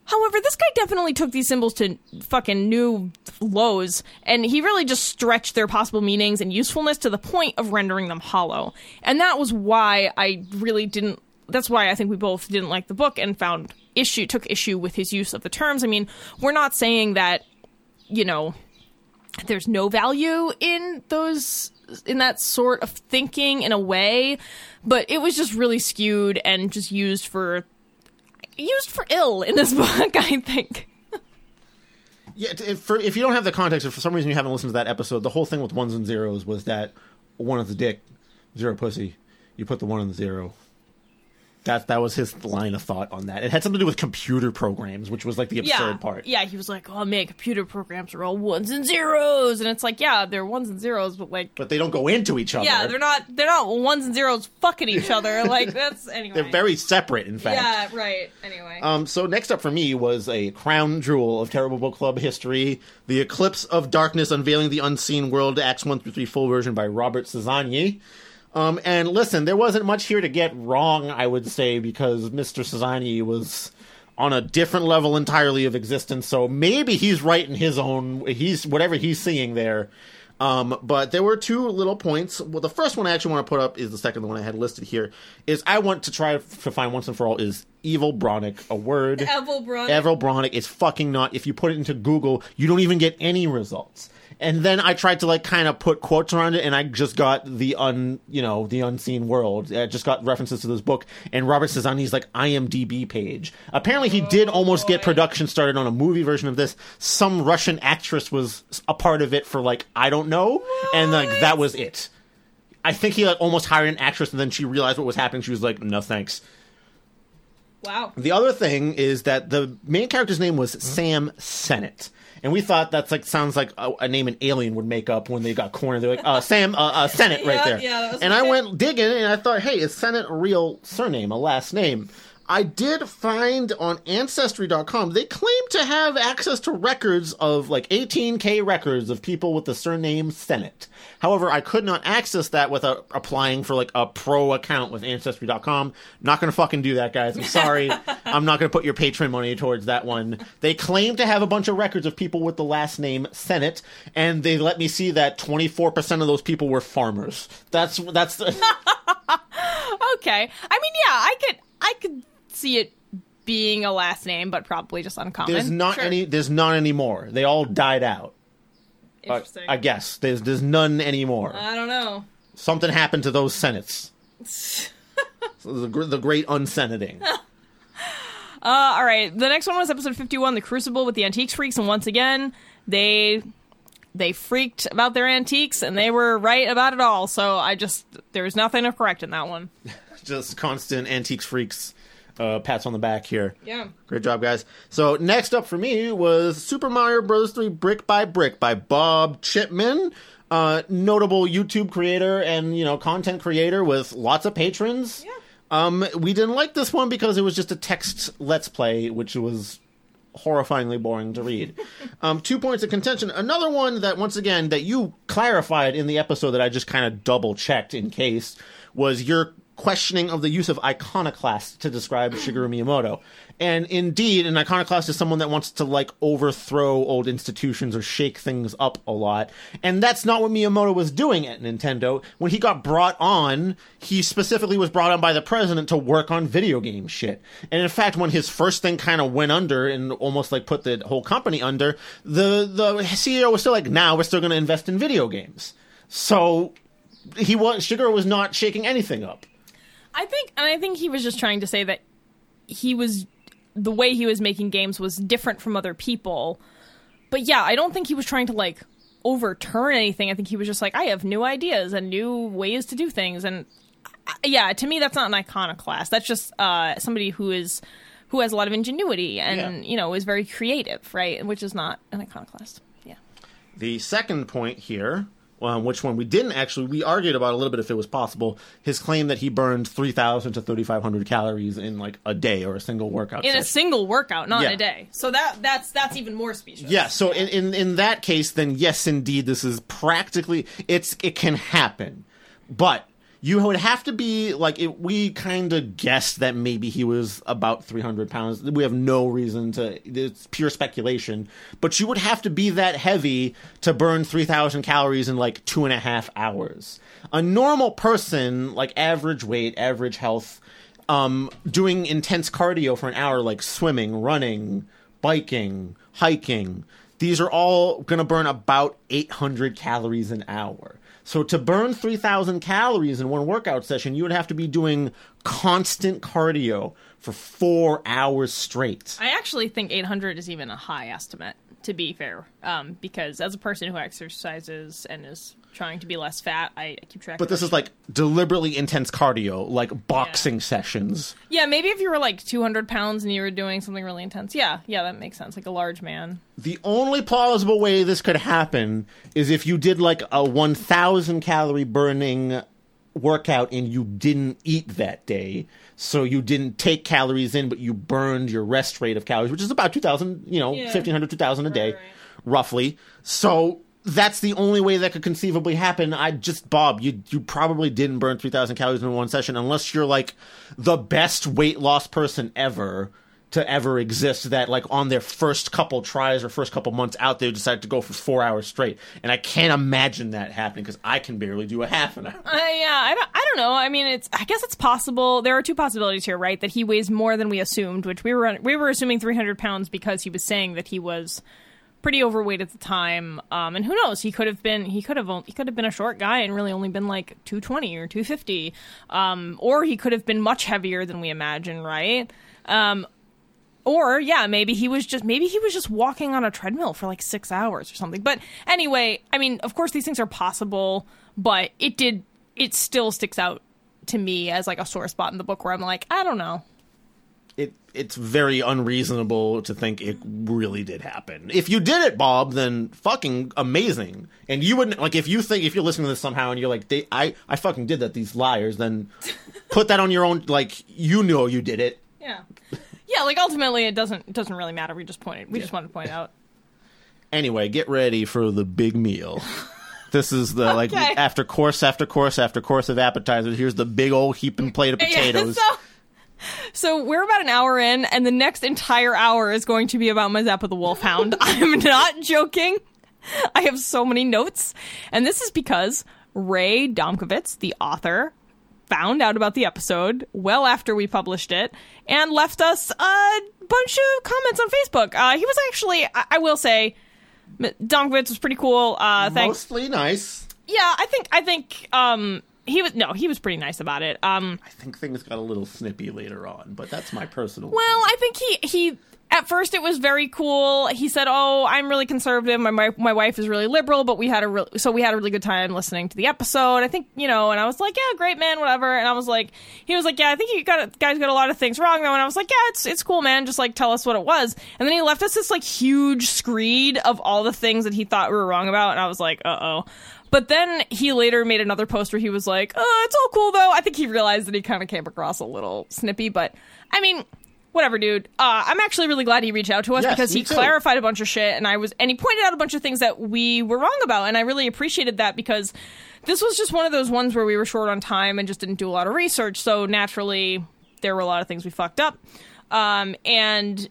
However, this guy definitely took these symbols to fucking new lows, and he really just stretched their possible meanings and usefulness to the point of rendering them hollow. And that was why I really didn't. That's why I think we both didn't like the book and found issue took issue with his use of the terms. I mean, we're not saying that you know there's no value in those in that sort of thinking in a way, but it was just really skewed and just used for used for ill in this book, I think. Yeah, if, for, if you don't have the context, if for some reason you haven't listened to that episode, the whole thing with ones and zeros was that one is a dick, zero pussy. You put the one in the zero. That that was his line of thought on that. It had something to do with computer programs, which was like the absurd yeah, part. Yeah, he was like, "Oh man, computer programs are all ones and zeros," and it's like, yeah, they're ones and zeros, but like, But they don't go into each other. yeah, they're not they're not ones and zeros fucking each other. Like that's anyway. They're very separate, in fact. yeah, right. Anyway, Um, so next up for me was a crown jewel of Terrible Book Club history, The Eclipse of Darkness Unveiling the Unseen World, Acts 1 through 3 full version by Robert Cezanne. Um, and listen, there wasn't much here to get wrong, I would say, because Mr. Cezanne was on a different level entirely of existence, so maybe he's right in his own, he's, whatever he's seeing there. Um, but there were two little points. Well, the first one I actually want to put up is the second one I had listed here. Is I want to try to find once and for all is evil Bronick a word? Evil Bronick. Evil Bronick is fucking not. If you put it into Google, you don't even get any results. And then I tried to like kind of put quotes around it, and I just got the un, you know, the unseen world. I just got references to this book, and Robert Cezanne's like IMDb page. Apparently, he did almost get production started on a movie version of this. Some Russian actress was a part of it for like I don't know, and like that was it. I think he like almost hired an actress, and then she realized what was happening. She was like, "No, thanks." wow. The other thing is that the main character's name was Sam Sennett. And we thought that's like sounds like a, a name an alien would make up when they got cornered. They're like, uh, Sam uh, uh, Sennett right Yeah, there. yeah, and I went digging, and I thought, hey, is Senate a real surname, a last name? I did find on Ancestry.com they claim to have access to records of like 18k records of people with the surname Sennett. However, I could not access that without applying for like a pro account with Ancestry.com. Not gonna fucking do that, guys. I'm sorry. I'm not gonna put your patron money towards that one. They claim to have a bunch of records of people with the last name Senate, and they let me see that 24% of those people were farmers. That's that's the. Okay. I mean, yeah, I could I could see it being a last name, but probably just uncommon. There's not Sure. any. There's not anymore. They all died out. Interesting. I guess there's there's none anymore. I don't know. Something happened to those senates. So the, gr- the great unsenating. Uh, all right. The next one was episode 51, The Crucible with the Antiques Freaks, and once again, they they freaked about their antiques and they were right about it all. So I just there was nothing to correct in that one. Just constant antiques freaks. Uh, pats on the back here. Yeah. Great job, guys. So next up for me was Super Mario Bros. 3 Brick by Brick by Bob Chipman, uh, notable YouTube creator and you know content creator with lots of patrons. Yeah. Um, we didn't like this one because it was just a text let's play, which was horrifyingly boring to read. um, two points of contention. Another one that, once again, that you clarified in the episode that I just kind of double checked in case was your questioning of the use of iconoclast to describe Shigeru Miyamoto. And indeed, an iconoclast is someone that wants to like overthrow old institutions or shake things up a lot. And that's not what Miyamoto was doing at Nintendo. When he got brought on, he specifically was brought on by the president to work on video game shit. And in fact, when his first thing kind of went under and almost like put the whole company under, the the CEO was still like, "Now we're still going to invest in video games." So he was Shigeru was not shaking anything up. I think, and I think he was just trying to say that he was the way he was making games was different from other people. But yeah, I don't think he was trying to like overturn anything. I think he was just like, I have new ideas and new ways to do things. And uh, yeah, to me, that's not an iconoclast. That's just uh, somebody who is who has a lot of ingenuity and Yeah. you know is very creative, right? Which is not an iconoclast. Yeah. The second point here, um, which one we didn't actually, we argued about a little bit if it was possible, his claim that he burned 3,000 to 3,500 calories in like a day or a single workout In a single workout, not Yeah. a day. So that that's that's even more specious. Yeah, so in, in in that case, then yes, indeed, this is practically it's it can happen, but you would have to be like it, we kind of guessed that maybe he was about three hundred pounds. We have no reason to; it's pure speculation. But you would have to be that heavy to burn three thousand calories in like two and a half hours. A normal person, like average weight, average health, um, doing intense cardio for an hour, like swimming, running, biking, hiking, these are all going to burn about 800 calories an hour. So to burn 3,000 calories in one workout session, you would have to be doing constant cardio for four hours straight. I actually think 800 is even a high estimate, to be fair, um, because as a person who exercises and is trying to be less fat, I, I keep track. But this is like deliberately intense cardio, like boxing sessions. yeah, maybe if you were like 200 pounds and you were doing something really intense, yeah, yeah, that makes sense. Like a large man. The only plausible way this could happen is if you did like a 1,000 calorie burning workout and you didn't eat that day. So you didn't take calories in, but you burned your rest rate of calories, which is about 2,000, you know, Yeah. 1,500, 2,000 a day, right. roughly. So that's the only way that could conceivably happen. I just, Bob, you, you probably didn't burn 3,000 calories in one session unless you're like the best weight loss person ever to ever exist that like on their first couple tries or first couple months out they decided to go for four hours straight and i can't imagine that happening because i can barely do a half an hour Uh, yeah, I don't, I don't know. I mean, it's. I guess it's possible. There are two possibilities here, right? That he weighs more than we assumed, which we were we were assuming 300 pounds because he was saying that he was pretty overweight at the time. Um, and who knows? He could have been. He could have. He could have been a short guy and really only been like 220 or 250. Um, or he could have been much heavier than we imagine, right? Um, or yeah, maybe he was just maybe he was just walking on a treadmill for like six hours or something. But anyway, I mean, of course these things are possible, but it did it still sticks out to me as like a sore spot in the book where I'm like, I don't know. it it's very unreasonable to think it really did happen if you did it bob then fucking amazing and you wouldn't like if you think if you're listening to this somehow and you're like they, i i fucking did that these liars then put that on your own like you know you did it Yeah. Yeah, like ultimately it doesn't it doesn't really matter. We just pointed we just wanted to point out. Anyway, get ready for the big meal. This is the like after course after course after course of appetizers. Here's the big old heaping plate of potatoes. Yeah, so, so we're about an hour in, and the next entire hour is going to be about Mazeppa the Wolfhound. I'm not joking. I have so many notes, and this is because Ray Domkovitz, the author, found out about the episode well after we published it and left us a bunch of comments on Facebook. Uh, he was actually, I, I will say, Domkovitz was pretty cool. Uh, thanks. Mostly nice. Yeah, I think I think um, he was no, he was pretty nice about it. Um, I think things got a little snippy later on, but that's my personal. Well, I think he he at first it was very cool. He said, "Oh, I'm really conservative. My my, my wife is really liberal, but we had a real so we had a really good time listening to the episode. I think you know." And I was like, "Yeah, great man, whatever." And I was like, he was like, "Yeah, I think you got guys got a lot of things wrong though." And I was like, "Yeah, it's it's cool, man. Just like tell us what it was." And then he left us this like huge screed of all the things that he thought we were wrong about, and I was like, "Uh oh." But then he later made another post where he was like, "Oh, it's all cool though." I think he realized that he kind of came across a little snippy, but I mean, whatever, dude. Uh, I'm actually really glad he reached out to us Yes, because he too. clarified a bunch of shit, and I was, and he pointed out a bunch of things that we were wrong about, and I really appreciated that because this was just one of those ones where we were short on time and just didn't do a lot of research, so naturally there were a lot of things we fucked up, um, and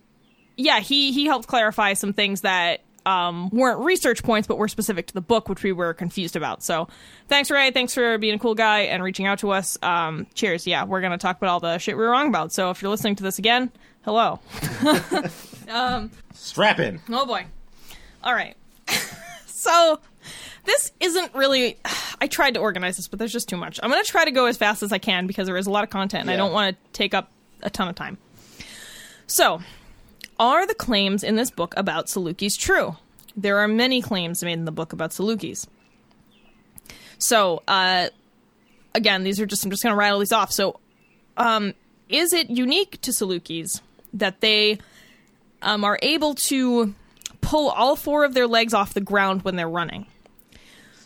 yeah, he he helped clarify some things that. Um, weren't research points, but were specific to the book, which we were confused about. So, thanks, Ray. Thanks for being a cool guy and reaching out to us. Um, cheers. Yeah, we're gonna talk about all the shit we were wrong about. So, if you're listening to this again, hello. um, Strap in. Oh boy. All right. so this isn't really I tried to organize this, but there's just too much. I'm going to try to go as fast as I can because there is a lot of content and I don't want to take up a ton of time. So, are the claims in this book about Salukis true? There are many claims made in the book about Salukis. So, uh, again, these are just, I'm just going to rattle these off. So, um, is it unique to Salukis that they um, are able to pull all four of their legs off the ground when they're running.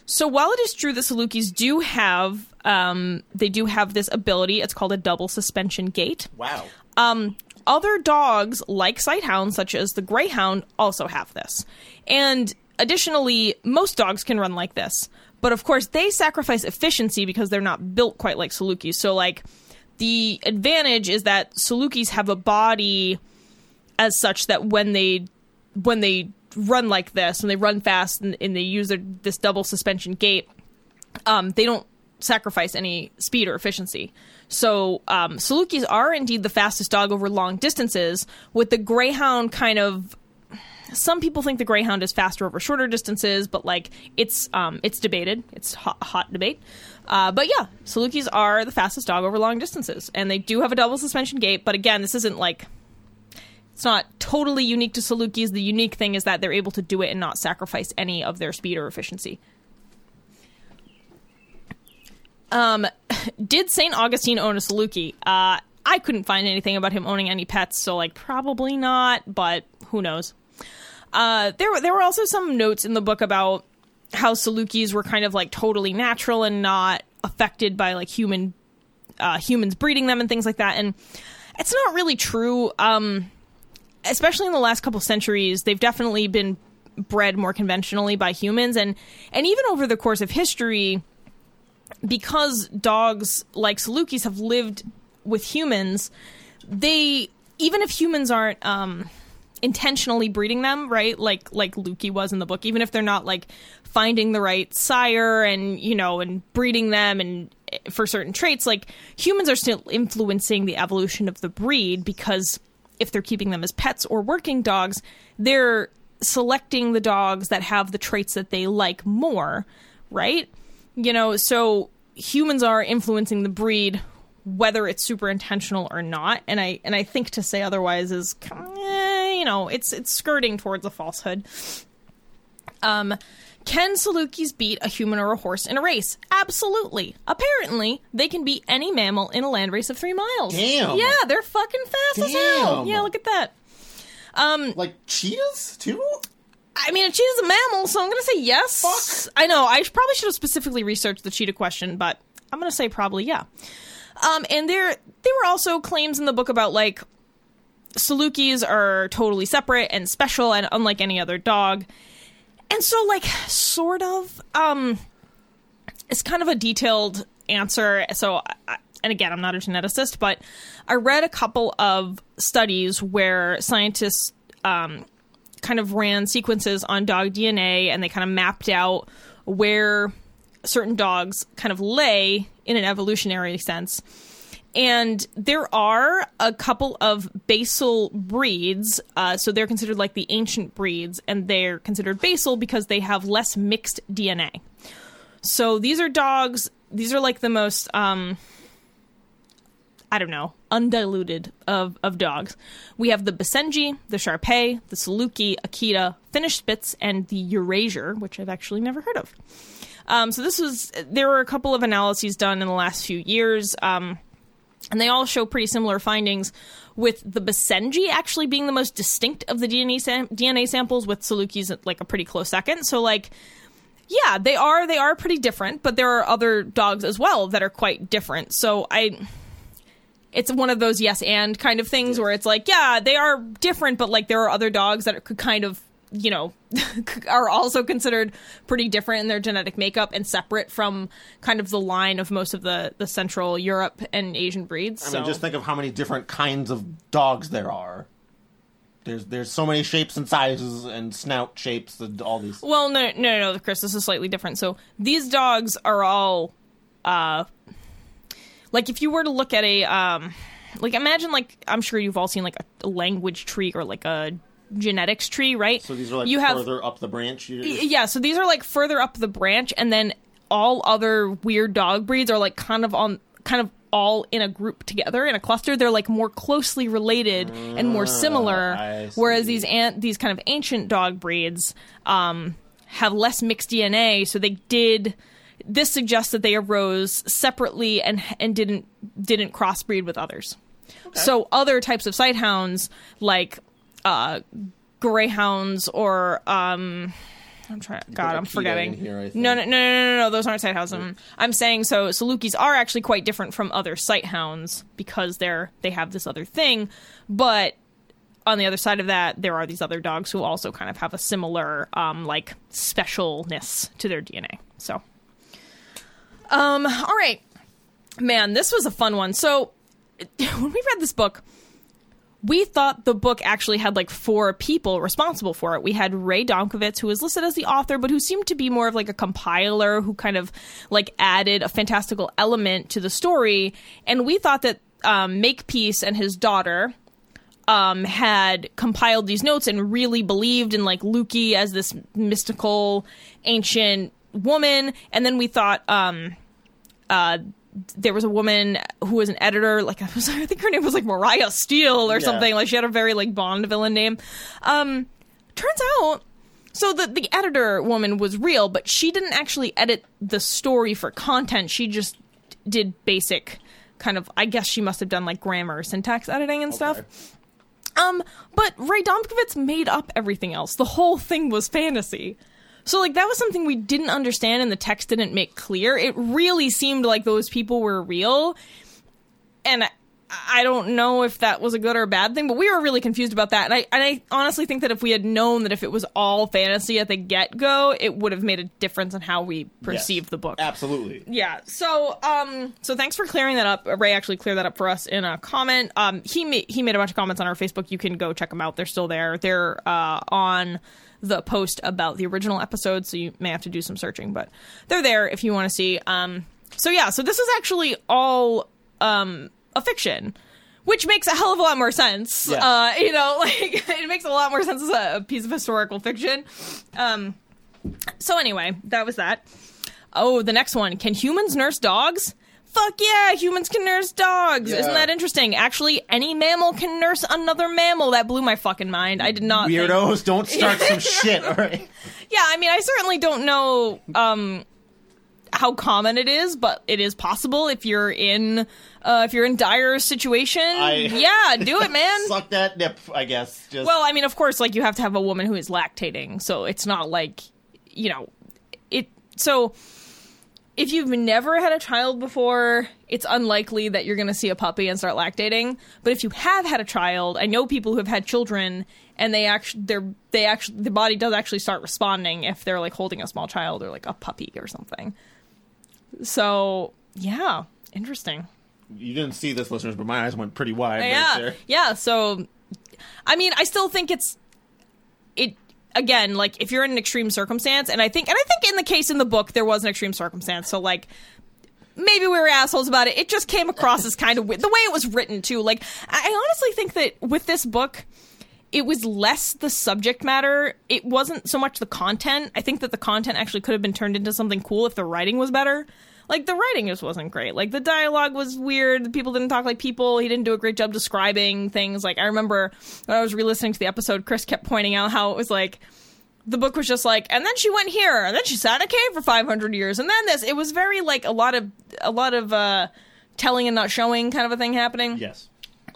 So while it is true that Salukis do have, um, they do have this ability. It's called a double suspension gait. Wow. Um, other dogs, like sighthounds, such as the greyhound, also have this. And additionally, most dogs can run like this. But of course, they sacrifice efficiency because they're not built quite like Salukis. So, like, the advantage is that Salukis have a body as such that when they when they run like this, when they run fast and, and they use their, this double suspension gait, um, they don't sacrifice any speed or efficiency. So um, Salukis are indeed the fastest dog over long distances, with the Greyhound kind of. Some people think the Greyhound is faster over shorter distances, but like it's um, it's debated. It's hot, hot debate. Uh, but yeah, Salukis are the fastest dog over long distances, and they do have a double suspension gait. But again, this isn't like it's not totally unique to Salukis. The unique thing is that they're able to do it and not sacrifice any of their speed or efficiency. Um, did St. Augustine own a Saluki? Uh, I couldn't find anything about him owning any pets, so like probably not, but who knows. Uh, there were there were also some notes in the book about how Salukis were kind of like totally natural and not affected by like human uh, humans breeding them and things like that. And it's not really true. Um, especially in the last couple centuries, they've definitely been bred more conventionally by humans, and and even over the course of history, because dogs like Salukis have lived with humans, they even if humans aren't um, intentionally breeding them, right? Like like Lukey was in the book, even if they're not like finding the right sire and you know and breeding them and eh, for certain traits, like humans are still influencing the evolution of the breed because if they're keeping them as pets or working dogs, they're selecting the dogs that have the traits that they like more, right? You know, so humans are influencing the breed whether it's super intentional or not. And i and i think to say otherwise is eh, you know it's it's skirting towards a falsehood. Um can salukis beat a human or a horse in a race? Absolutely. Apparently they can beat any mammal in a land race of three miles. Damn. yeah they're fucking fast as hell. Yeah look at that. Um, Like cheetahs too? I mean, a cheetah's a mammal, so I'm going to say yes. I know. I probably should have specifically researched the cheetah question, but I'm going to say probably yeah. Um, and there, there were also claims in the book about like Salukis are totally separate and special and unlike any other dog. And so, like, sort of, um, it's kind of a detailed answer. So, I, and again, I'm not a geneticist, but I read a couple of studies where scientists um, kind of ran sequences on dog DNA and they kind of mapped out where certain dogs kind of lay in an evolutionary sense. And there are a couple of basal breeds, uh, so they're considered like the ancient breeds, and they're considered basal because they have less mixed DNA. So these are dogs. These are like the most, um, I don't know, undiluted of of dogs. We have the Basenji, the Sharpei, the Saluki, Akita, Finnish Spitz, and the Eurasier, which I've actually never heard of. Um, so this was there were a couple of analyses done in the last few years. Um, and they all show pretty similar findings, with the Basenji actually being the most distinct of the DNA sam- DNA samples, with Salukis like a pretty close second. So like, yeah, they are they are pretty different, but there are other dogs as well that are quite different. So I, it's one of those yes and kind of things where it's like, yeah, they are different, but like there are other dogs that could kind of, you know, are also considered pretty different in their genetic makeup and separate from kind of the line of most of the the Central Europe and Asian breeds. I so mean, just think of how many different kinds of dogs there are. There's there's so many shapes and sizes and snout shapes and all these. Well, no, no, no, Chris. This is slightly different. So these dogs are all, uh, like if you were to look at a, um, like imagine like I'm sure you've all seen like a language tree or like a genetics tree, right? So these are like you have further up the branch. Yeah. So these are like further up the branch, and then all other weird dog breeds are like kind of on kind of all in a group together in a cluster. They're like more closely related and more similar. Ah, Whereas these ant these kind of ancient dog breeds um, have less mixed DNA, so they did. This suggests that they arose separately and and didn't didn't crossbreed with others. So other types of sighthounds like uh, greyhounds or um, I'm trying. God, I'm forgetting. here, no, no, no, no, no, no. Those aren't sighthounds. I'm, I'm saying so. Salukis are actually quite different from other sighthounds because they're they have this other thing, but on the other side of that, there are these other dogs who also kind of have a similar um, like specialness to their DNA. So, um, all right, man, this was a fun one. So when we read this book, we thought the book actually had like four people responsible for it. We had Ray Domkovitz, who was listed as the author, but who seemed to be more of like a compiler who kind of like added a fantastical element to the story. And we thought that um, Makepeace and his daughter um, had compiled these notes and really believed in like Lukey as this mystical ancient woman. And then we thought um, uh, there was a woman who was an editor, like I, was, I think her name was like Mariah Steele or Yeah. something. Like she had a very like Bond villain name. Um, turns out, so the the editor woman was real, but she didn't actually edit the story for content. She just did basic kind of. I guess she must have done like grammar, syntax editing and stuff. Um, but Ray Domkovitz made up everything else. The whole thing was fantasy. So like that was something we didn't understand and the text didn't make clear. It really seemed like those people were real. And I, I don't know if that was a good or a bad thing, but we were really confused about that. And I and I honestly think that if we had known that if it was all fantasy at the get-go, it would have made a difference in how we perceive Yes. the book. Absolutely. Yeah. So, um, so thanks for clearing that up. Ray actually cleared that up for us in a comment. Um, he made he made a bunch of comments on our Facebook. You can go check them out. They're still there. They're uh, on the post about the original episode, so you may have to do some searching, but they're there if you want to see. Um, so yeah. So this is actually all um a fiction. Which makes a hell of a lot more sense. Yes. Uh, you know, like it makes a lot more sense as a, a piece of historical fiction. Um, so anyway, that was that. Oh, the next one. Can humans nurse dogs? Fuck yeah, humans can nurse dogs. Yeah. Isn't that interesting? Actually, any mammal can nurse another mammal. That blew my fucking mind. I did not think- Weirdos, don't start some shit. All right. Yeah, I mean, I certainly don't know um how common it is, but it is possible if you're in uh if you're in dire situation. yeah, do it, man. Suck that nip. I guess. Just Well, I mean, of course, like you have to have a woman who is lactating, so it's not like you know it. So if you've never had a child before, it's unlikely that you're going to see a puppy and start lactating. But if you have had a child, I know people who have had children, and they actually, they're they actually, the body does actually start responding if they're like holding a small child or like a puppy or something. So yeah, interesting. you didn't see this, listeners, but my eyes went pretty wide. right yeah there. yeah so i mean i still think it's it again like if you're in an extreme circumstance and i think and i think in the case in the book there was an extreme circumstance. So like maybe we were assholes about it. It just came across as kind of the way it was written too. Like I honestly think that with this book it was less the subject matter. It wasn't so much the content. I think that the content actually could have been turned into something cool if the writing was better like the writing just wasn't great. Like the dialogue was weird. People didn't talk like people. He didn't do a great job describing things. Like i remember when i was re-listening to the episode chris kept pointing out how it was like the book was just like and then she went here and then she sat in a cave for 500 years and then this. It was very like a lot of a lot of uh telling and not showing kind of a thing happening. Yes.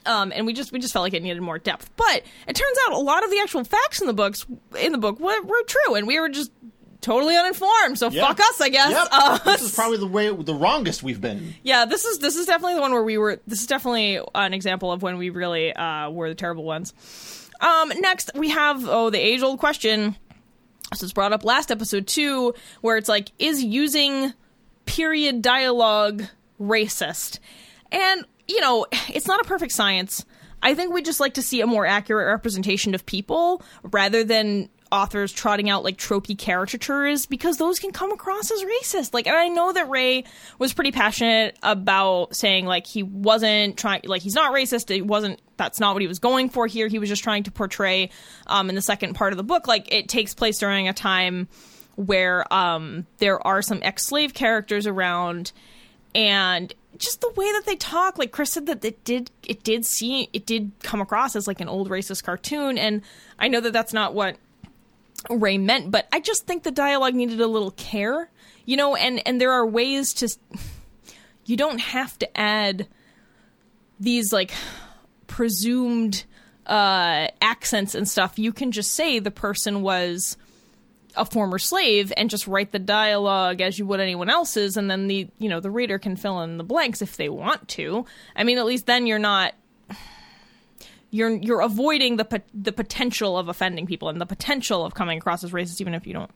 um, and we just we just felt like it needed more depth. But it turns out a lot of the actual facts in the books in the book were, were true, and we were just totally uninformed. So Yeah. fuck us, I guess. Yep. Uh, this is probably the way the wrongest we've been. yeah, this is this is definitely the one where we were. This is definitely an example of when we really uh, were the terrible ones. Um, next, we have oh the age old question. This was brought up last episode too, where it's like, is using period dialogue racist? And you know, it's not a perfect science. I think we just like to see a more accurate representation of people rather than authors trotting out like tropey caricatures because those can come across as racist. Like, and I know that Ray was pretty passionate about saying like he wasn't trying, like he's not racist. It wasn't. That's not what he was going for here. He was just trying to portray, um, in the second part of the book, like it takes place during a time where um there are some ex-slave characters around and just the way that they talk like chris said that it did it did see it did come across as like an old racist cartoon and i know that that's not what ray meant but i just think the dialogue needed a little care you know and and there are ways to you don't have to add these like presumed uh accents and stuff. You can just say the person was a former slave and just write the dialogue as you would anyone else's and then the you know the reader can fill in the blanks if they want to. I mean at least then you're not you're you're avoiding the pot- the potential of offending people and the potential of coming across as racist even if you don't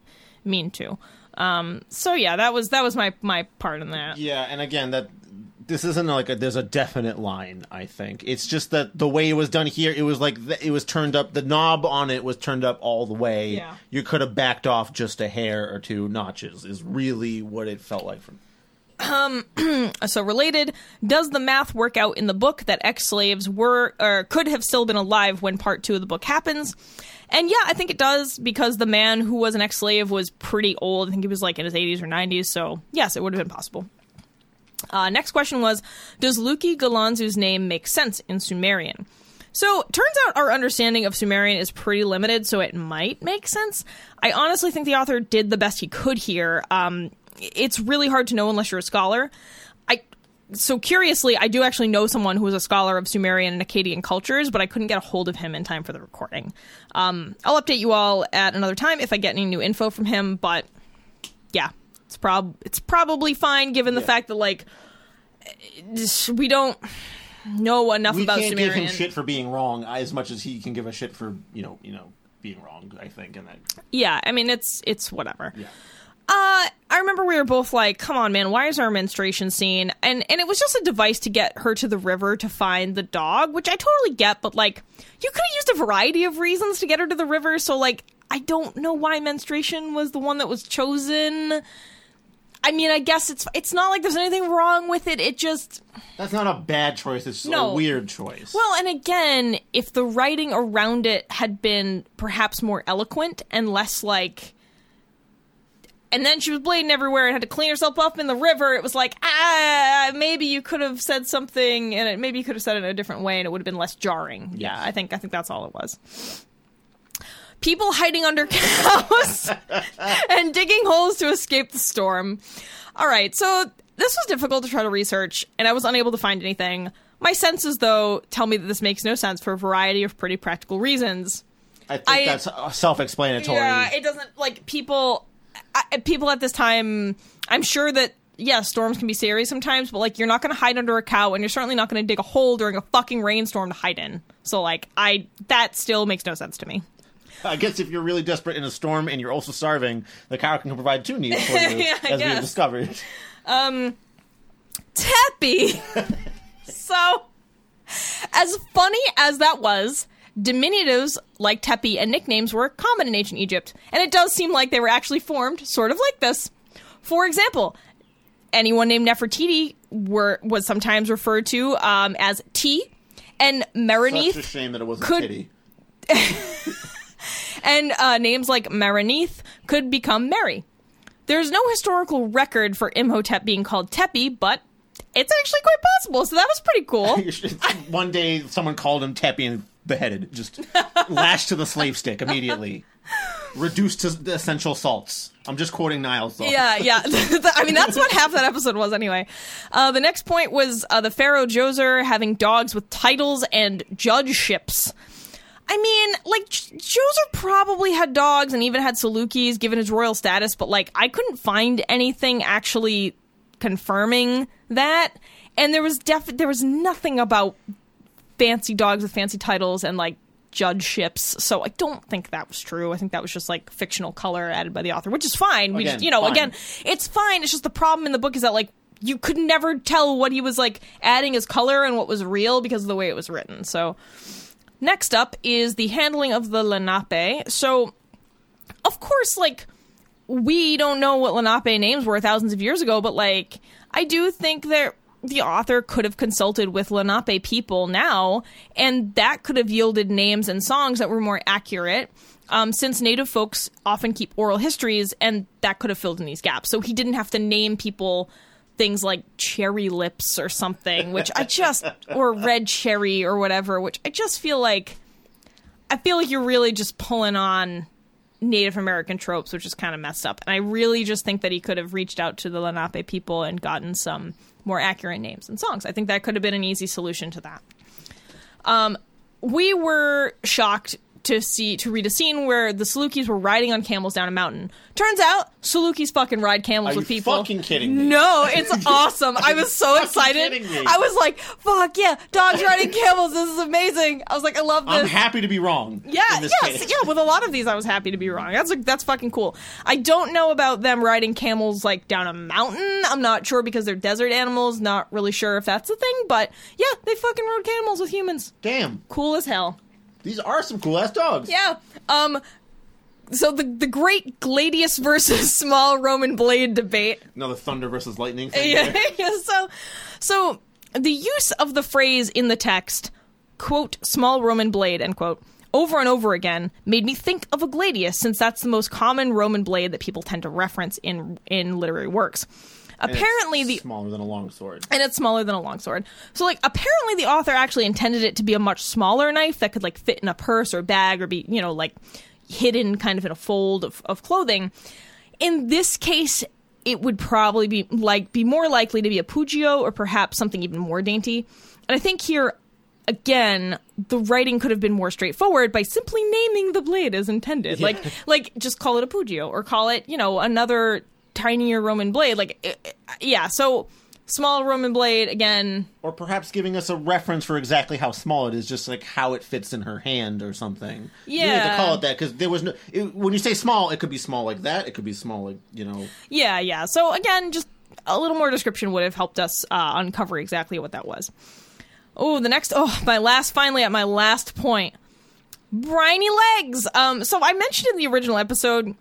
mean to um so yeah that was that was my my part in that Yeah, and again, that this isn't like a, there's a definite line. I think it's just that the way it was done here, it was like th- it was turned up. The knob on it was turned up all the way. Yeah. You could have backed off just a hair or two notches. Is really what it felt like from. so related does the math work out in the book that ex-slaves were or could have still been alive when part two of the book happens and yeah i think it does because the man who was an ex-slave was pretty old i think he was like in his 80s or 90s so yes it would have been possible uh, next question was does luki galanzu's name make sense in sumerian so turns out our understanding of Sumerian is pretty limited, so it might make sense. I honestly think the author did the best he could here. Um, it's really hard to know unless you're a scholar. I so curiously, I do actually know someone who is a scholar of Sumerian and Akkadian cultures, but I couldn't get a hold of him in time for the recording. Um, I'll update you all at another time if I get any new info from him. But yeah, it's prob it's probably fine given the Yeah. fact that like we don't know enough We about can't Sumerian. give him shit for being wrong as much as he can give a shit for you know you know being wrong. I think, and that Yeah, I mean it's it's whatever. yeah. Uh, I remember we were both like, "Come on, man, why is our menstruation scene?" And and it was just a device to get her to the river to find the dog, which I totally get. But like, you could have used a variety of reasons to get her to the river. So like, I don't know why menstruation was the one that was chosen. I mean, I guess it's it's not like there's anything wrong with it. It just That's not a bad choice. It's No. a weird choice. well, and again, if the writing around it had been perhaps more eloquent and less like. And then she was bleeding everywhere and had to clean herself up in the river. It was like, ah, maybe you could have said something, and it, maybe you could have said it in a different way, and it would have been less jarring. Yeah, I think I think that's all it was. People hiding under cows and digging holes to escape the storm. All right, so this was difficult to try to research, and I was unable to find anything. My senses, though, tell me that this makes no sense for a variety of pretty practical reasons. I think I- that's self-explanatory. Yeah, it doesn't like people. I, people at this time. I'm sure that yeah, storms can be serious sometimes, but like you're not going to hide under a cow, and you're certainly not going to dig a hole during a fucking rainstorm to hide in. So like, I that still makes no sense to me. I guess if you're really desperate in a storm and you're also starving, the cow can provide two needs for you, Yeah, as guess. we've discovered. Um, Teppy. so, as funny as that was, diminutives like Tepi and nicknames were common in ancient Egypt, and it does seem like they were actually formed sort of like this. For example, anyone named Nefertiti were was sometimes referred to um, as T, and Merenith. Such a shame that it wasn't could- titty. and uh, names like Merenith could become Mary. There's no historical record for Imhotep being called Tepi, but it's actually quite possible, so that was pretty cool. One day, someone called him Tepi and beheaded, just lashed to the slave stick immediately, reduced to essential salts. I'm just quoting Niles. Though. yeah, yeah. I mean, that's what half that episode was anyway. Uh, the next point was uh, the Pharaoh Djoser having dogs with titles and judgeships. I mean, like J- Djoser probably had dogs and even had Salukis given his royal status, but like I couldn't find anything actually confirming that. And there was def- there was nothing about fancy dogs with fancy titles and like judgeships. So I don't think that was true. I think that was just like fictional color added by the author, which is fine. We Again, just, you know, fine. again, it's fine. It's just the problem in the book is that like you could never tell what he was like adding as color and what was real because of the way it was written. So next up is the handling of the Lenape. So of course, like we don't know what Lenape names were thousands of years ago, but like I do think that the author could have consulted with Lenape people now, and that could have yielded names and songs that were more accurate. Um, since native folks often keep oral histories, and that could have filled in these gaps. So he didn't have to name people things like cherry lips or something, which I just, or red cherry or whatever, which I just feel like, I feel like you're really just pulling on Native American tropes, which is kind of messed up. And I really just think that he could have reached out to the Lenape people and gotten some more accurate names and songs. I think that could have been an easy solution to that. Um, we were shocked to see to read a scene where the Salukis were riding on camels down a mountain. Turns out Salukis fucking ride camels Are with you people. fucking kidding me? No, it's awesome. I was so excited. kidding me. I was like, "Fuck yeah, dogs riding camels! This is amazing!" I was like, "I love this." I'm happy to be wrong. Yeah, in this yes, case. yeah. With a lot of these, I was happy to be wrong. That's like that's fucking cool. I don't know about them riding camels like down a mountain. I'm not sure because they're desert animals. Not really sure if that's the thing, but yeah, they fucking rode camels with humans. Damn, Cool as hell. These are some cool ass dogs. Yeah. Um. So the the great Gladius versus small Roman blade debate Another thunder versus lightning thing. yeah, yeah, so so the use of the phrase in the text quote small roman blade end quote over and over again made me think of a gladius since that's the most common roman blade that people tend to reference in in literary works apparently the smaller than a long sword. and it's smaller than a longsword. So like apparently the author actually intended it to be a much smaller knife that could like fit in a purse or bag or be, you know, like hidden kind of in a fold of, of clothing. In this case, it would probably be like be more likely to be a Pugio or perhaps something even more dainty. And I think here again, the writing could have been more straightforward by simply naming the blade as intended. Like like just call it a Pugio or call it, you know, another tinier Roman blade. Like yeah, so small Roman blade again. Or perhaps giving us a reference for exactly how small it is, just like how it fits in her hand or something. You need to Yeah. call it that because there was no. It, when you say small, it could be small like that. It could be small like you know. Yeah, yeah. So again, just a little more description would have helped us uh, uncover exactly what that was. Oh, the next. Oh, my last. Finally, at my last point. Briny legs. Um, so I mentioned in the original episode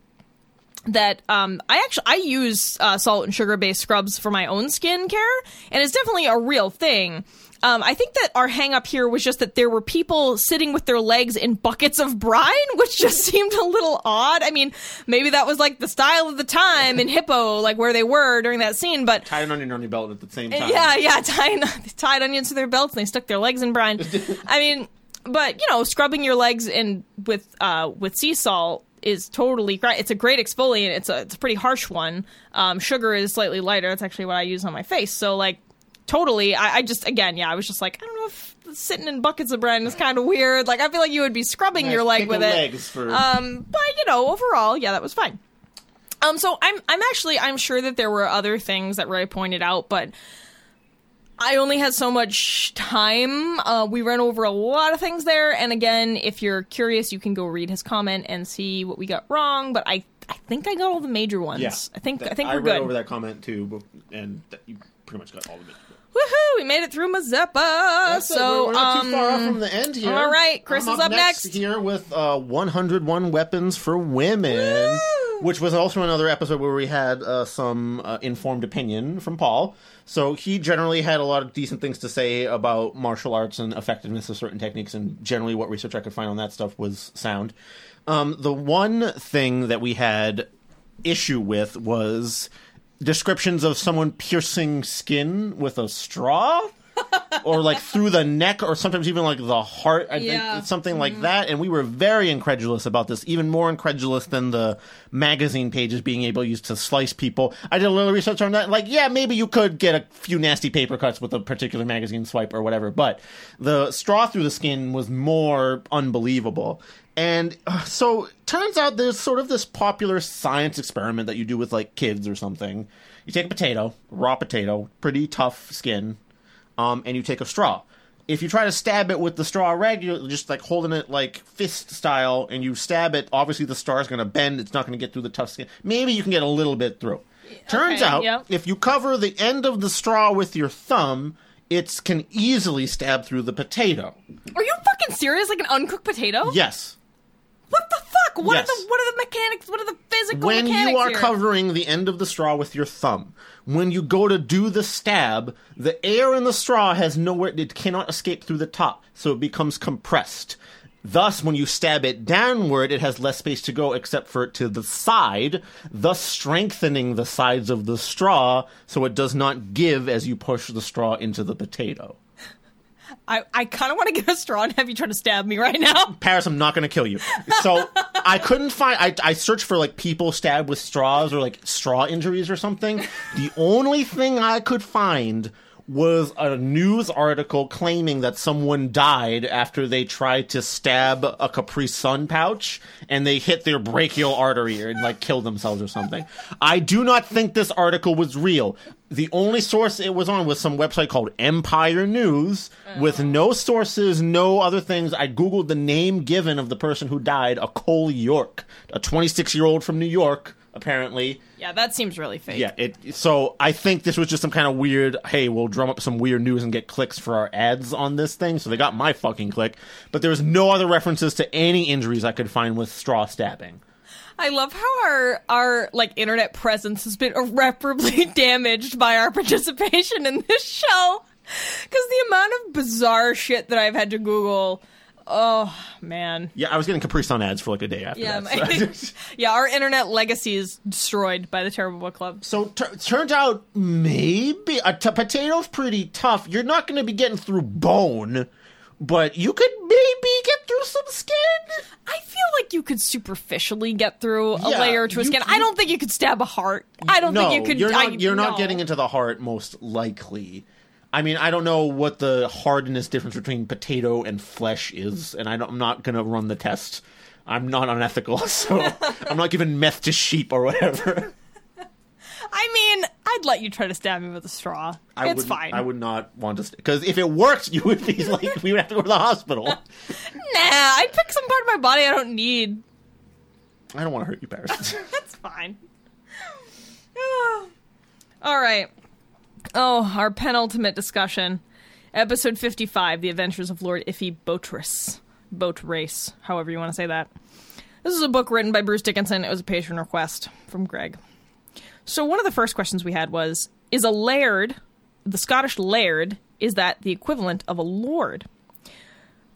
that um, I actually I use uh, salt and sugar based scrubs for my own skin care, and it's definitely a real thing. Um, I think that our hang up here was just that there were people sitting with their legs in buckets of brine, which just seemed a little odd. I mean, maybe that was like the style of the time in Hippo, like where they were during that scene, but Tie an onion on your belt at the same time. yeah, yeah, tying tied onions to their belts and they stuck their legs in brine. I mean, but you know, scrubbing your legs in with uh, with sea salt is totally great. It's a great exfoliant. It's a it's a pretty harsh one. Um, sugar is slightly lighter. That's actually what I use on my face. So like, totally. I, I just again, yeah, I was just like, I don't know if sitting in buckets of brine is kind of weird. Like, I feel like you would be scrubbing Nice your leg with it. legs for Um, but you know, overall, yeah, that was fine. Um, so I'm I'm actually I'm sure that there were other things that Ray pointed out, but I only had so much time. Uh, we ran over a lot of things there, and again, if you're curious, you can go read his comment and see what we got wrong. But I I think I got all the major ones. yeah. I think That- I think we're I read good. over that comment too, and that, you pretty much got all of it. Woohoo! We made it through Mazeppa. That's it. so we're, we're not um, too far off from the end here. all right, Chris I'm is up next. here with uh, 101 weapons for women, Woo! Which was also another episode where we had uh, some uh, informed opinion from Paul. So he generally had a lot of decent things to say about martial arts and effectiveness of certain techniques, and generally what research I could find on that stuff was sound. Um, the one thing that we had issue with was descriptions of someone piercing skin with a straw. Or like through the neck, or sometimes even like the heart. I Yeah. think something like that. And we were very incredulous about this, even more incredulous than the magazine pages being able to use to slice people. I did a little research on that. Like, yeah, maybe you could get a few nasty paper cuts with a particular magazine swipe or whatever, but the straw through the skin was more unbelievable. And uh, so turns out there's sort of this popular science experiment that you do with like kids or something. You take a potato, raw potato, pretty tough skin, um, and you take a straw. If you try to stab it with the straw regular, just like holding it like fist style, and you stab it, obviously the straw is going to bend. It's not going to get through the tough skin. Maybe you can get a little bit through. Turns Okay, out, yep. if you cover the end of the straw with your thumb, it can easily stab through the potato. Are you fucking serious? Like an uncooked potato? Yes. What the fuck? What Yes. are the what are the mechanics? What are the physical when mechanics you are here? covering the end of the straw with your thumb, when you go to do the stab, the air in the straw has nowhere, it cannot escape through the top, so it becomes compressed. Thus, when you stab it downward, it has less space to go except for to the side, thus strengthening the sides of the straw so it does not give as you push the straw into the potato. I, I kind of want to get a straw and have you try to stab me right now. Paris, I'm not going to kill you. So I couldn't find. I, I searched for like people stabbed with straws or like straw injuries or something. The only thing I could find was a news article claiming that someone died after they tried to stab a Capri Sun pouch and they hit their brachial artery and like killed themselves or something. I do not think this article was real. The only source it was on was some website called Empire News with oh. no sources, no other things. I googled the name given of the person who died, a Cole York, a 26 year old from New York, apparently. Yeah, that seems really fake. Yeah, it. So I think this was just some kind of weird. Hey, we'll drum up some weird news and get clicks for our ads on this thing. So they got my fucking click, but there was no other references to any injuries I could find with straw stabbing. I love how our our like internet presence has been irreparably damaged by our participation in this show. Because the amount of bizarre shit that I've had to Google, oh man, Yeah, I was getting Capri Sun ads for like a day after yeah, that. so- yeah, our internet legacy is destroyed by the Terrible Book Club. So t- turns out maybe a t- potato's pretty tough. You're not going to be getting through bone, but you could maybe get through some skin. I feel like you could superficially get through a Yeah, layer to a skin. I don't think you could stab a heart. I don't no, think you could. You're not. I- you're not no. getting into the heart most likely. I mean, I don't know what the hardness difference between potato and flesh is, and I don't, I'm not going to run the test. I'm not unethical, so I'm not giving meth to sheep or whatever. I mean, I'd let you try to stab me with a straw. I it's fine. I would not want to, because if it worked, you would be like, we would have to go to the hospital. Nah, I'd pick some part of my body I don't need. I don't want to hurt you, Paris. That's fine. All right. Oh, our penultimate discussion. Episode 55 The Adventures of Lord Iffy Boatris. Boat Race, however you want to say that. This is a book written by Bruce Dickinson. It was a patron request from Greg. So, one of the first questions we had was Is a laird, the Scottish laird, is that the equivalent of a lord?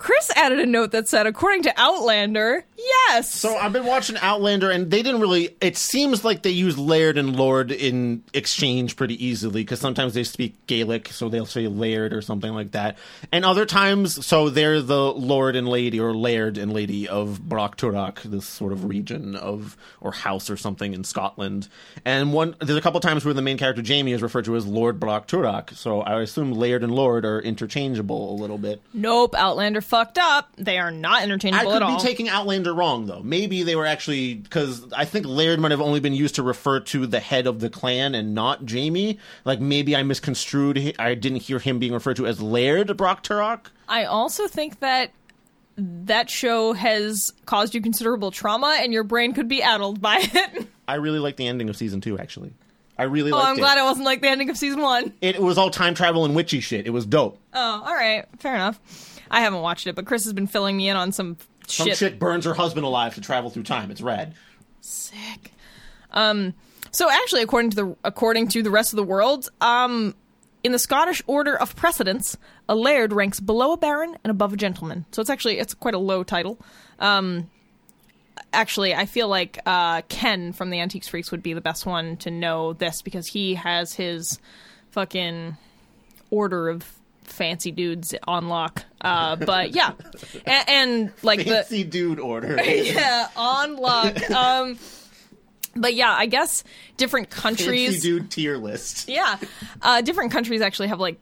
Chris added a note that said, according to Outlander, yes. So I've been watching Outlander, and they didn't really. It seems like they use laird and lord in exchange pretty easily because sometimes they speak Gaelic, so they'll say laird or something like that, and other times, so they're the lord and lady or laird and lady of Broch Tuarach, this sort of region of or house or something in Scotland. And one, there's a couple times where the main character Jamie is referred to as Lord Broch Tuarach, so I assume laird and lord are interchangeable a little bit. Nope, Outlander fucked up. They are not entertaining. I could at be all. taking Outlander wrong, though. Maybe they were actually because I think Laird might have only been used to refer to the head of the clan and not Jamie. Like maybe I misconstrued. I didn't hear him being referred to as Laird Broch Tuarach. I also think that that show has caused you considerable trauma, and your brain could be addled by it. I really like the ending of season two. Actually, I really oh, liked I'm it. glad it wasn't like the ending of season one. it. was all time travel and witchy shit. It was dope. Oh, all right, fair enough. I haven't watched it, but Chris has been filling me in on some shit. Some shit. chick burns her husband alive to travel through time. It's rad. Sick. Um. So actually, according to the according to the rest of the world, um, in the Scottish order of precedence, a laird ranks below a baron and above a gentleman. So it's actually it's quite a low title. Um, actually, I feel like uh, Ken from the Antiques Freaks would be the best one to know this because he has his fucking order of fancy dudes on lock. Uh, but yeah, and, and like the Fancy dude order. yeah on lock. Um, but yeah, I guess different countries Fancy dude tier list. Yeah, uh, different countries actually have like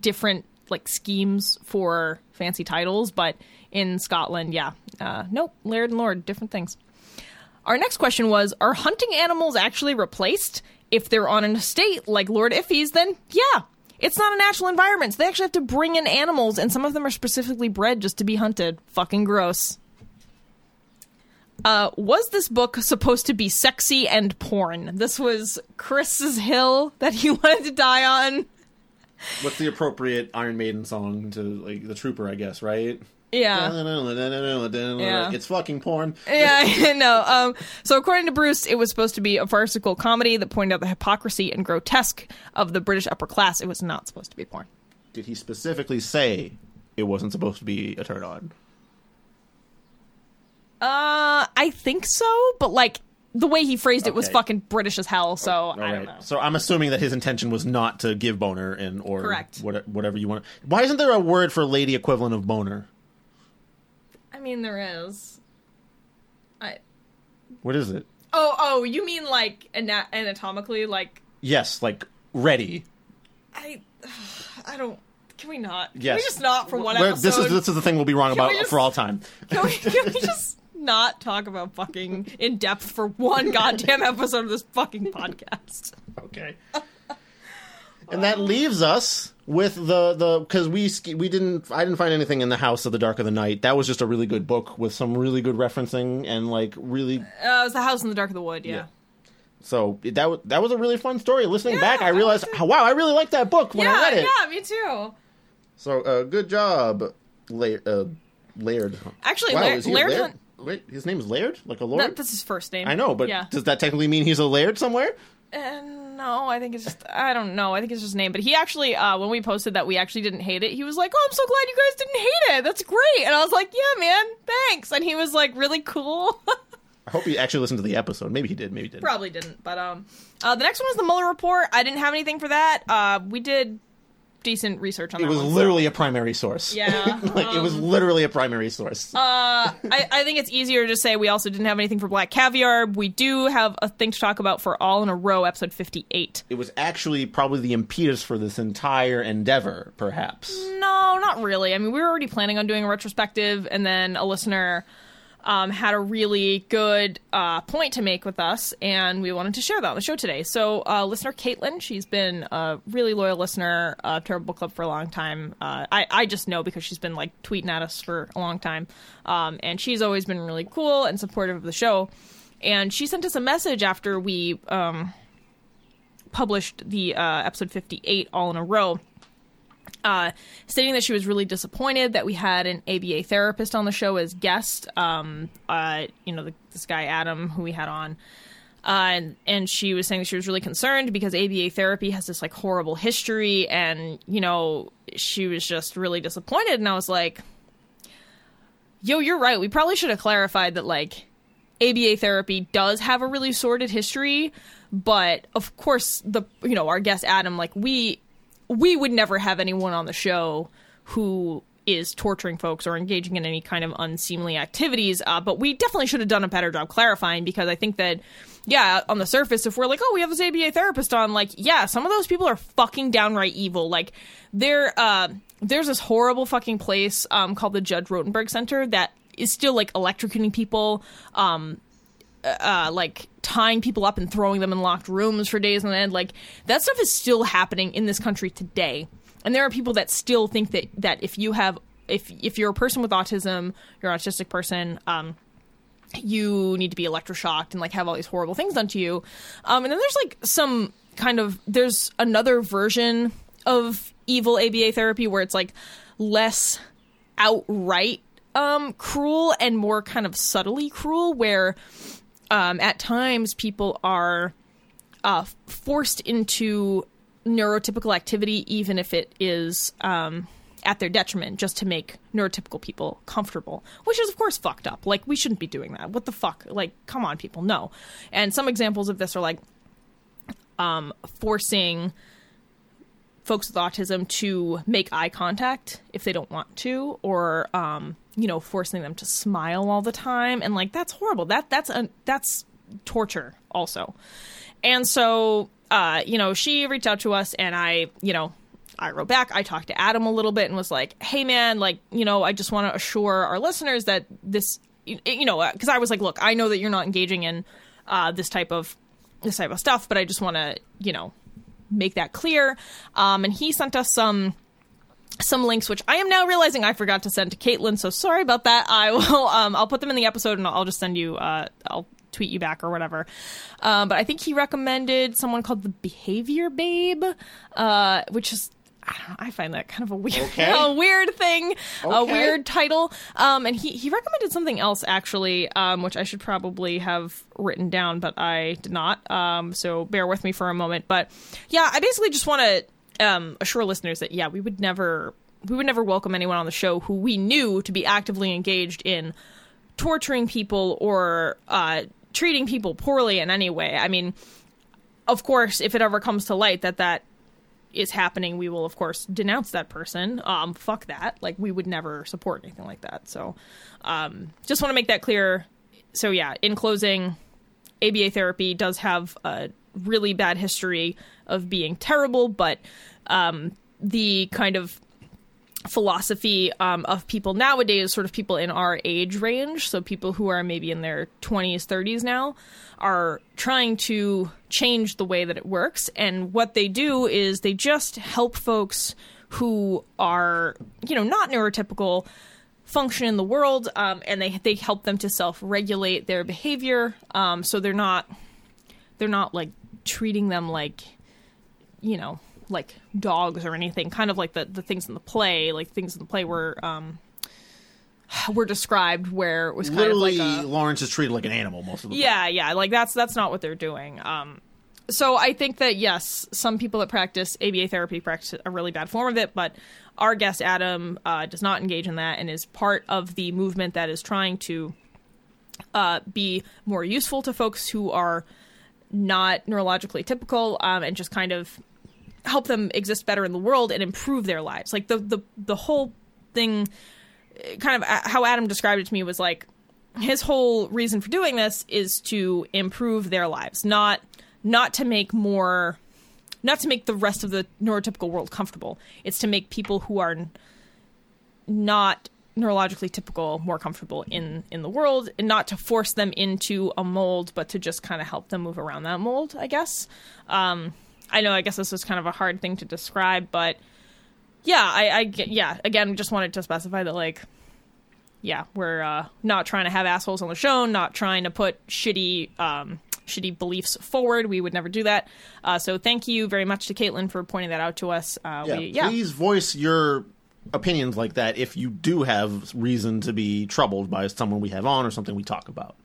different like schemes for fancy titles, but in Scotland, yeah, uh, nope, laird and lord, different things. Our next question was: Are hunting animals actually replaced? If they're on an estate like Lord Iffy's, then yeah. It's not a natural environment, so they actually have to bring in animals, and some of them are specifically bred just to be hunted. Fucking gross. Uh, was this book supposed to be sexy and porn? This was Chris's hill that he wanted to die on. What's the appropriate Iron Maiden song to like the Trooper? I guess right. Yeah. yeah. It's fucking porn. yeah, know. Um, so, according to Bruce, it was supposed to be a farcical comedy that pointed out the hypocrisy and grotesque of the British upper class. It was not supposed to be porn. Did he specifically say it wasn't supposed to be a turn on? Uh, I think so, but like the way he phrased it was fucking British as hell. So I don't know. So I'm assuming that his intention was not to give boner and or Correct. what, whatever you want. Why isn't there a word for lady equivalent of boner? I mean, there is. I. What is it? Oh, oh, you mean like ana- anatomically? Like Yes, like ready. I. I don't. Can we not? Can Yes. we just not for one Where- episode? This is this is the thing we'll be wrong about we just- for all time. Can we, can we just not talk about fucking in depth for one goddamn episode of this fucking podcast? Okay. and that leaves us with the the because we we didn't I didn't find anything in the House of the Dark of the Night. That was just a really good book with some really good referencing and like really Uh, it was the house in the dark of the wood. Yeah. Yeah. so that was that was a really fun story. Listening Yeah, back, I realized how, wow, I really liked that book when Yeah, I read it. yeah, me too. So uh, good job, La- uh, Laird. Actually, wow, Lair- is he a Laird Laird? Hunt- Wait, his name is Laird, like a lord. That, that's his first name. I know, but yeah. does that technically mean he's a Laird somewhere? Uh, no, I think it's just I don't know. I think it's just name. But he actually, uh, when we posted that we actually didn't hate it, he was like, "Oh, I'm so glad you guys didn't hate it. That's great." And I was like, "Yeah, man, thanks." And he was like, "Really cool." I hope he actually listened to the episode. Maybe he did. Maybe he did. Probably didn't, but um, uh, the next one was the Mueller report. I didn't have anything for that. Uh, we did decent research on It that was one. so- literally a primary source. Yeah, like it was literally a primary source. Uh, I, I think it's easier to say we also didn't have anything for Black Caviar. We do have a thing to talk about for All in a Row, episode 58. it was actually probably the impetus for this entire endeavor, perhaps. No, not really. I mean, we were already planning on doing a retrospective, and then a listener um, had a really good uh, point to make with us, and we wanted to share that on the show today. So, uh, listener Caitlin, she's been a really loyal listener of Terrible Club for a long time. Uh, I, I just know because she's been like tweeting at us for a long time, um, and she's always been really cool and supportive of the show. And she sent us a message after we um, published the uh, episode 58 all in a row uh, stating that she was really disappointed that we had an ABA therapist on the show as guest. Um, uh, you know, the, this guy Adam, who we had on, uh, and, and she was saying that she was really concerned because ABA therapy has this like horrible history, and you know, she was just really disappointed. And I was like, "Yo, you're right. We probably should have clarified that like." ABA therapy does have a really sordid history, but of course the you know our guest Adam like we we would never have anyone on the show who is torturing folks or engaging in any kind of unseemly activities. Uh, but we definitely should have done a better job clarifying because I think that, yeah, on the surface, if we're like, oh, we have this ABA therapist on, like, yeah, some of those people are fucking downright evil. Like, there, uh, there's this horrible fucking place um, called the Judge Rotenberg Center that is still like electrocuting people. Um, uh, like tying people up and throwing them in locked rooms for days on end. Like that stuff is still happening in this country today, and there are people that still think that that if you have if if you're a person with autism, you're an autistic person, um, you need to be electroshocked and like have all these horrible things done to you. Um, and then there's like some kind of there's another version of evil ABA therapy where it's like less outright um, cruel and more kind of subtly cruel, where um, at times people are uh, forced into neurotypical activity, even if it is um, at their detriment, just to make neurotypical people comfortable, which is, of course, fucked up. Like, we shouldn't be doing that. What the fuck? Like, come on, people. No. And some examples of this are like um, forcing folks with autism to make eye contact if they don't want to, or um, you know, forcing them to smile all the time, and like that's horrible. That that's a, that's torture also. And so, uh, you know, she reached out to us, and I, you know, I wrote back. I talked to Adam a little bit and was like, "Hey, man, like, you know, I just want to assure our listeners that this, you know, because I was like, look, I know that you're not engaging in uh, this type of this type of stuff, but I just want to, you know, make that clear." Um, and he sent us some some links, which I am now realizing I forgot to send to Caitlin. So sorry about that. I will. Um, I'll put them in the episode, and I'll just send you. Uh, I'll tweet you back or whatever. Um, but I think he recommended someone called the Behavior Babe, uh, which is I, know, I find that kind of a weird, Okay. a weird thing, a weird title. Um, and he he recommended something else actually, um, which I should probably have written down, but I did not. Um, so bear with me for a moment. But yeah, I basically just want to um, assure listeners that yeah, we would never we would never welcome anyone on the show who we knew to be actively engaged in torturing people or uh, treating people poorly in any way. I mean, of course, if it ever comes to light that that is happening, we will of course denounce that person. Um, fuck that. Like we would never support anything like that. So, um, just want to make that clear. So yeah, in closing, ABA therapy does have a really bad history of being terrible, but um, the kind of philosophy um, of people nowadays, sort of people in our age range, so people who are maybe in their 20s, 30s now, are trying to change the way that it works. And what they do is they just help folks who are, you know, not neurotypical function in the world um, and they they help them to self-regulate their behavior um, so they're not they're not like treating them like you know like dogs or anything kind of like the, the things in the play like things in the play were um were described where it was kind Literally, of like a, Lawrence is treated like an animal most of the time. yeah yeah like that's that's not what they're doing um so i think that yes some people that practice aba therapy practice a really bad form of it but our guest adam uh, does not engage in that and is part of the movement that is trying to uh, be more useful to folks who are not neurologically typical um, and just kind of help them exist better in the world and improve their lives like the the, the whole thing kind of uh, how Adam described it to me was like his whole reason for doing this is to improve their lives, not not to make more not to make the rest of the neurotypical world comfortable. It's to make people who are not neurologically typical more comfortable in in the world and not to force them into a mold but to just kind of help them move around that mold, I guess. Um I know I guess this is kind of a hard thing to describe, but yeah, I, I yeah. Again, just wanted to specify that like, yeah, we're uh, not trying to have assholes on the show, not trying to put shitty um, shitty beliefs forward. We would never do that. Uh, so thank you very much to Caitlin for pointing that out to us. Uh, Yeah, we, yeah. please voice your opinions like that if you do have reason to be troubled by someone we have on or something we talk about.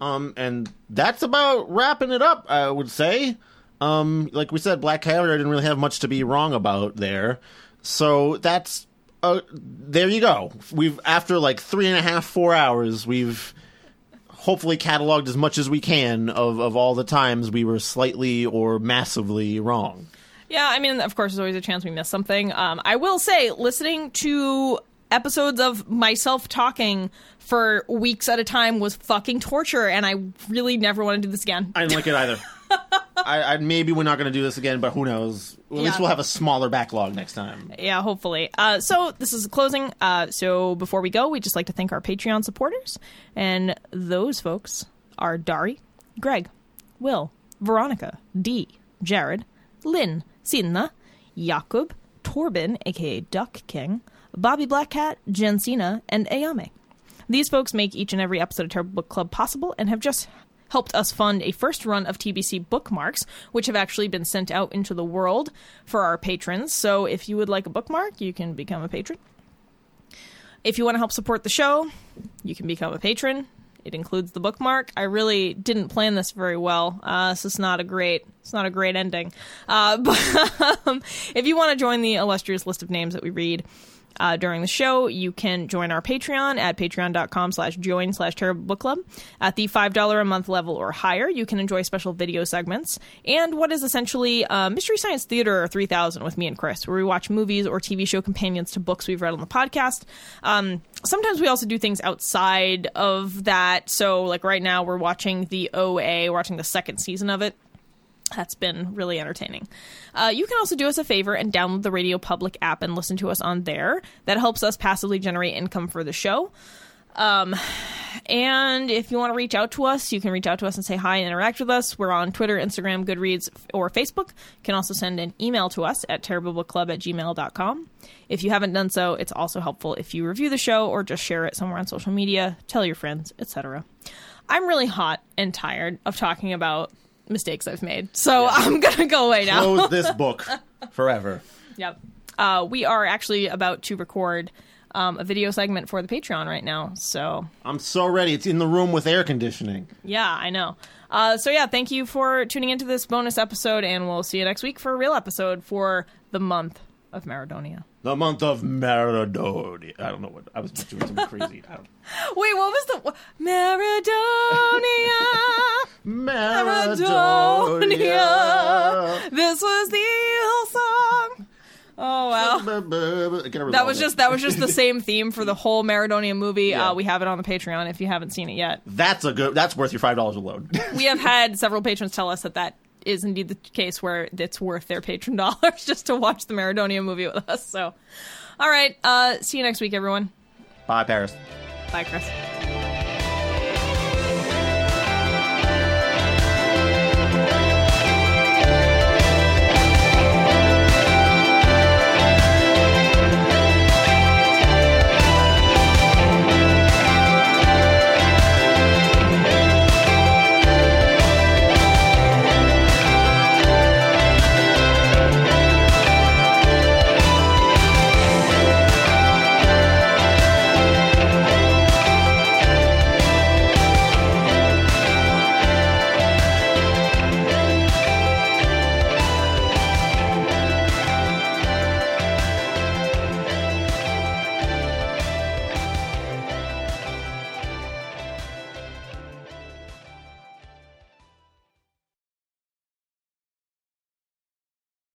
Um, and that's about wrapping it up, I would say. Um, like we said, Black Carrier didn't really have much to be wrong about there. So that's uh, there you go. We've after like three and a half, four hours, we've hopefully cataloged as much as we can of, of all the times we were slightly or massively wrong. Yeah, I mean, of course, there's always a chance we miss something. Um, I will say, listening to episodes of myself talking for weeks at a time was fucking torture, and I really never want to do this again. I didn't like it either. I, I maybe we're not going to do this again, but who knows? At least we'll have a smaller backlog next time. yeah, hopefully. Uh, so this is closing. Uh, so before we go, we'd just like to thank our Patreon supporters, and those folks are Dari, Greg, Will, Veronica, Dee, Jared, Lynn, Sinna, Jakub, Torben, aka Duck King, Bobby Blackcat, Jensina, and Ayame. These folks make each and every episode of Terrible Book Club possible and have just helped us fund a first run of TBC bookmarks, which have actually been sent out into the world for our patrons. So if you would like a bookmark, you can become a patron. If you want to help support the show, you can become a patron. It includes the bookmark. I really didn't plan this very well. Uh, this is not a great. It's not a great ending. Uh, but um, if you want to join the illustrious list of names that we read uh, during the show, you can join our Patreon at patreon.com slash join slash terrible book club. At the $5 a month level or higher, you can enjoy special video segments and what is essentially uh, Mystery Science Theater 3000 with me and Chris, where we watch movies or TV show companions to books we've read on the podcast. Um, sometimes we also do things outside of that. So, like right now, we're watching the OA, we're watching the second season of it. That's been really entertaining. Uh, you can also do us a favor and download the Radio Public app and listen to us on there. That helps us passively generate income for the show. Um, and if you want to reach out to us, you can reach out to us and say hi and interact with us. We're on Twitter, Instagram, Goodreads, or Facebook. You can also send an email to us at terriblebookclub at gmail.com. If you haven't done so, it's also helpful if you review the show or just share it somewhere on social media, tell your friends, etc. I'm really hot and tired of talking about mistakes I've made. So I'm going to go away now. Close this book forever. Yep. Uh, we are actually about to record um, a video segment for the Patreon right now. So I'm so ready. It's in the room with air conditioning. yeah, I know. Uh, so yeah, thank you for tuning into this bonus episode, and we'll see you next week for a real episode for the month of Maradonia. The month of Maradona. I don't know what I was doing something crazy. I don't, Wait, what was the what? Maradonia? This was the whole song. Oh wow. That was just that was just the same theme for the whole Maradonia movie. Yeah. Uh, we have it on the Patreon if you haven't seen it yet. That's a good. That's worth your five dollars alone. We have had several patrons tell us that that is indeed the case where it's worth their patron dollars just to watch the Maradonia movie with us. So, all right, uh, see you next week, everyone. Bye, Paris. Bye, Chris.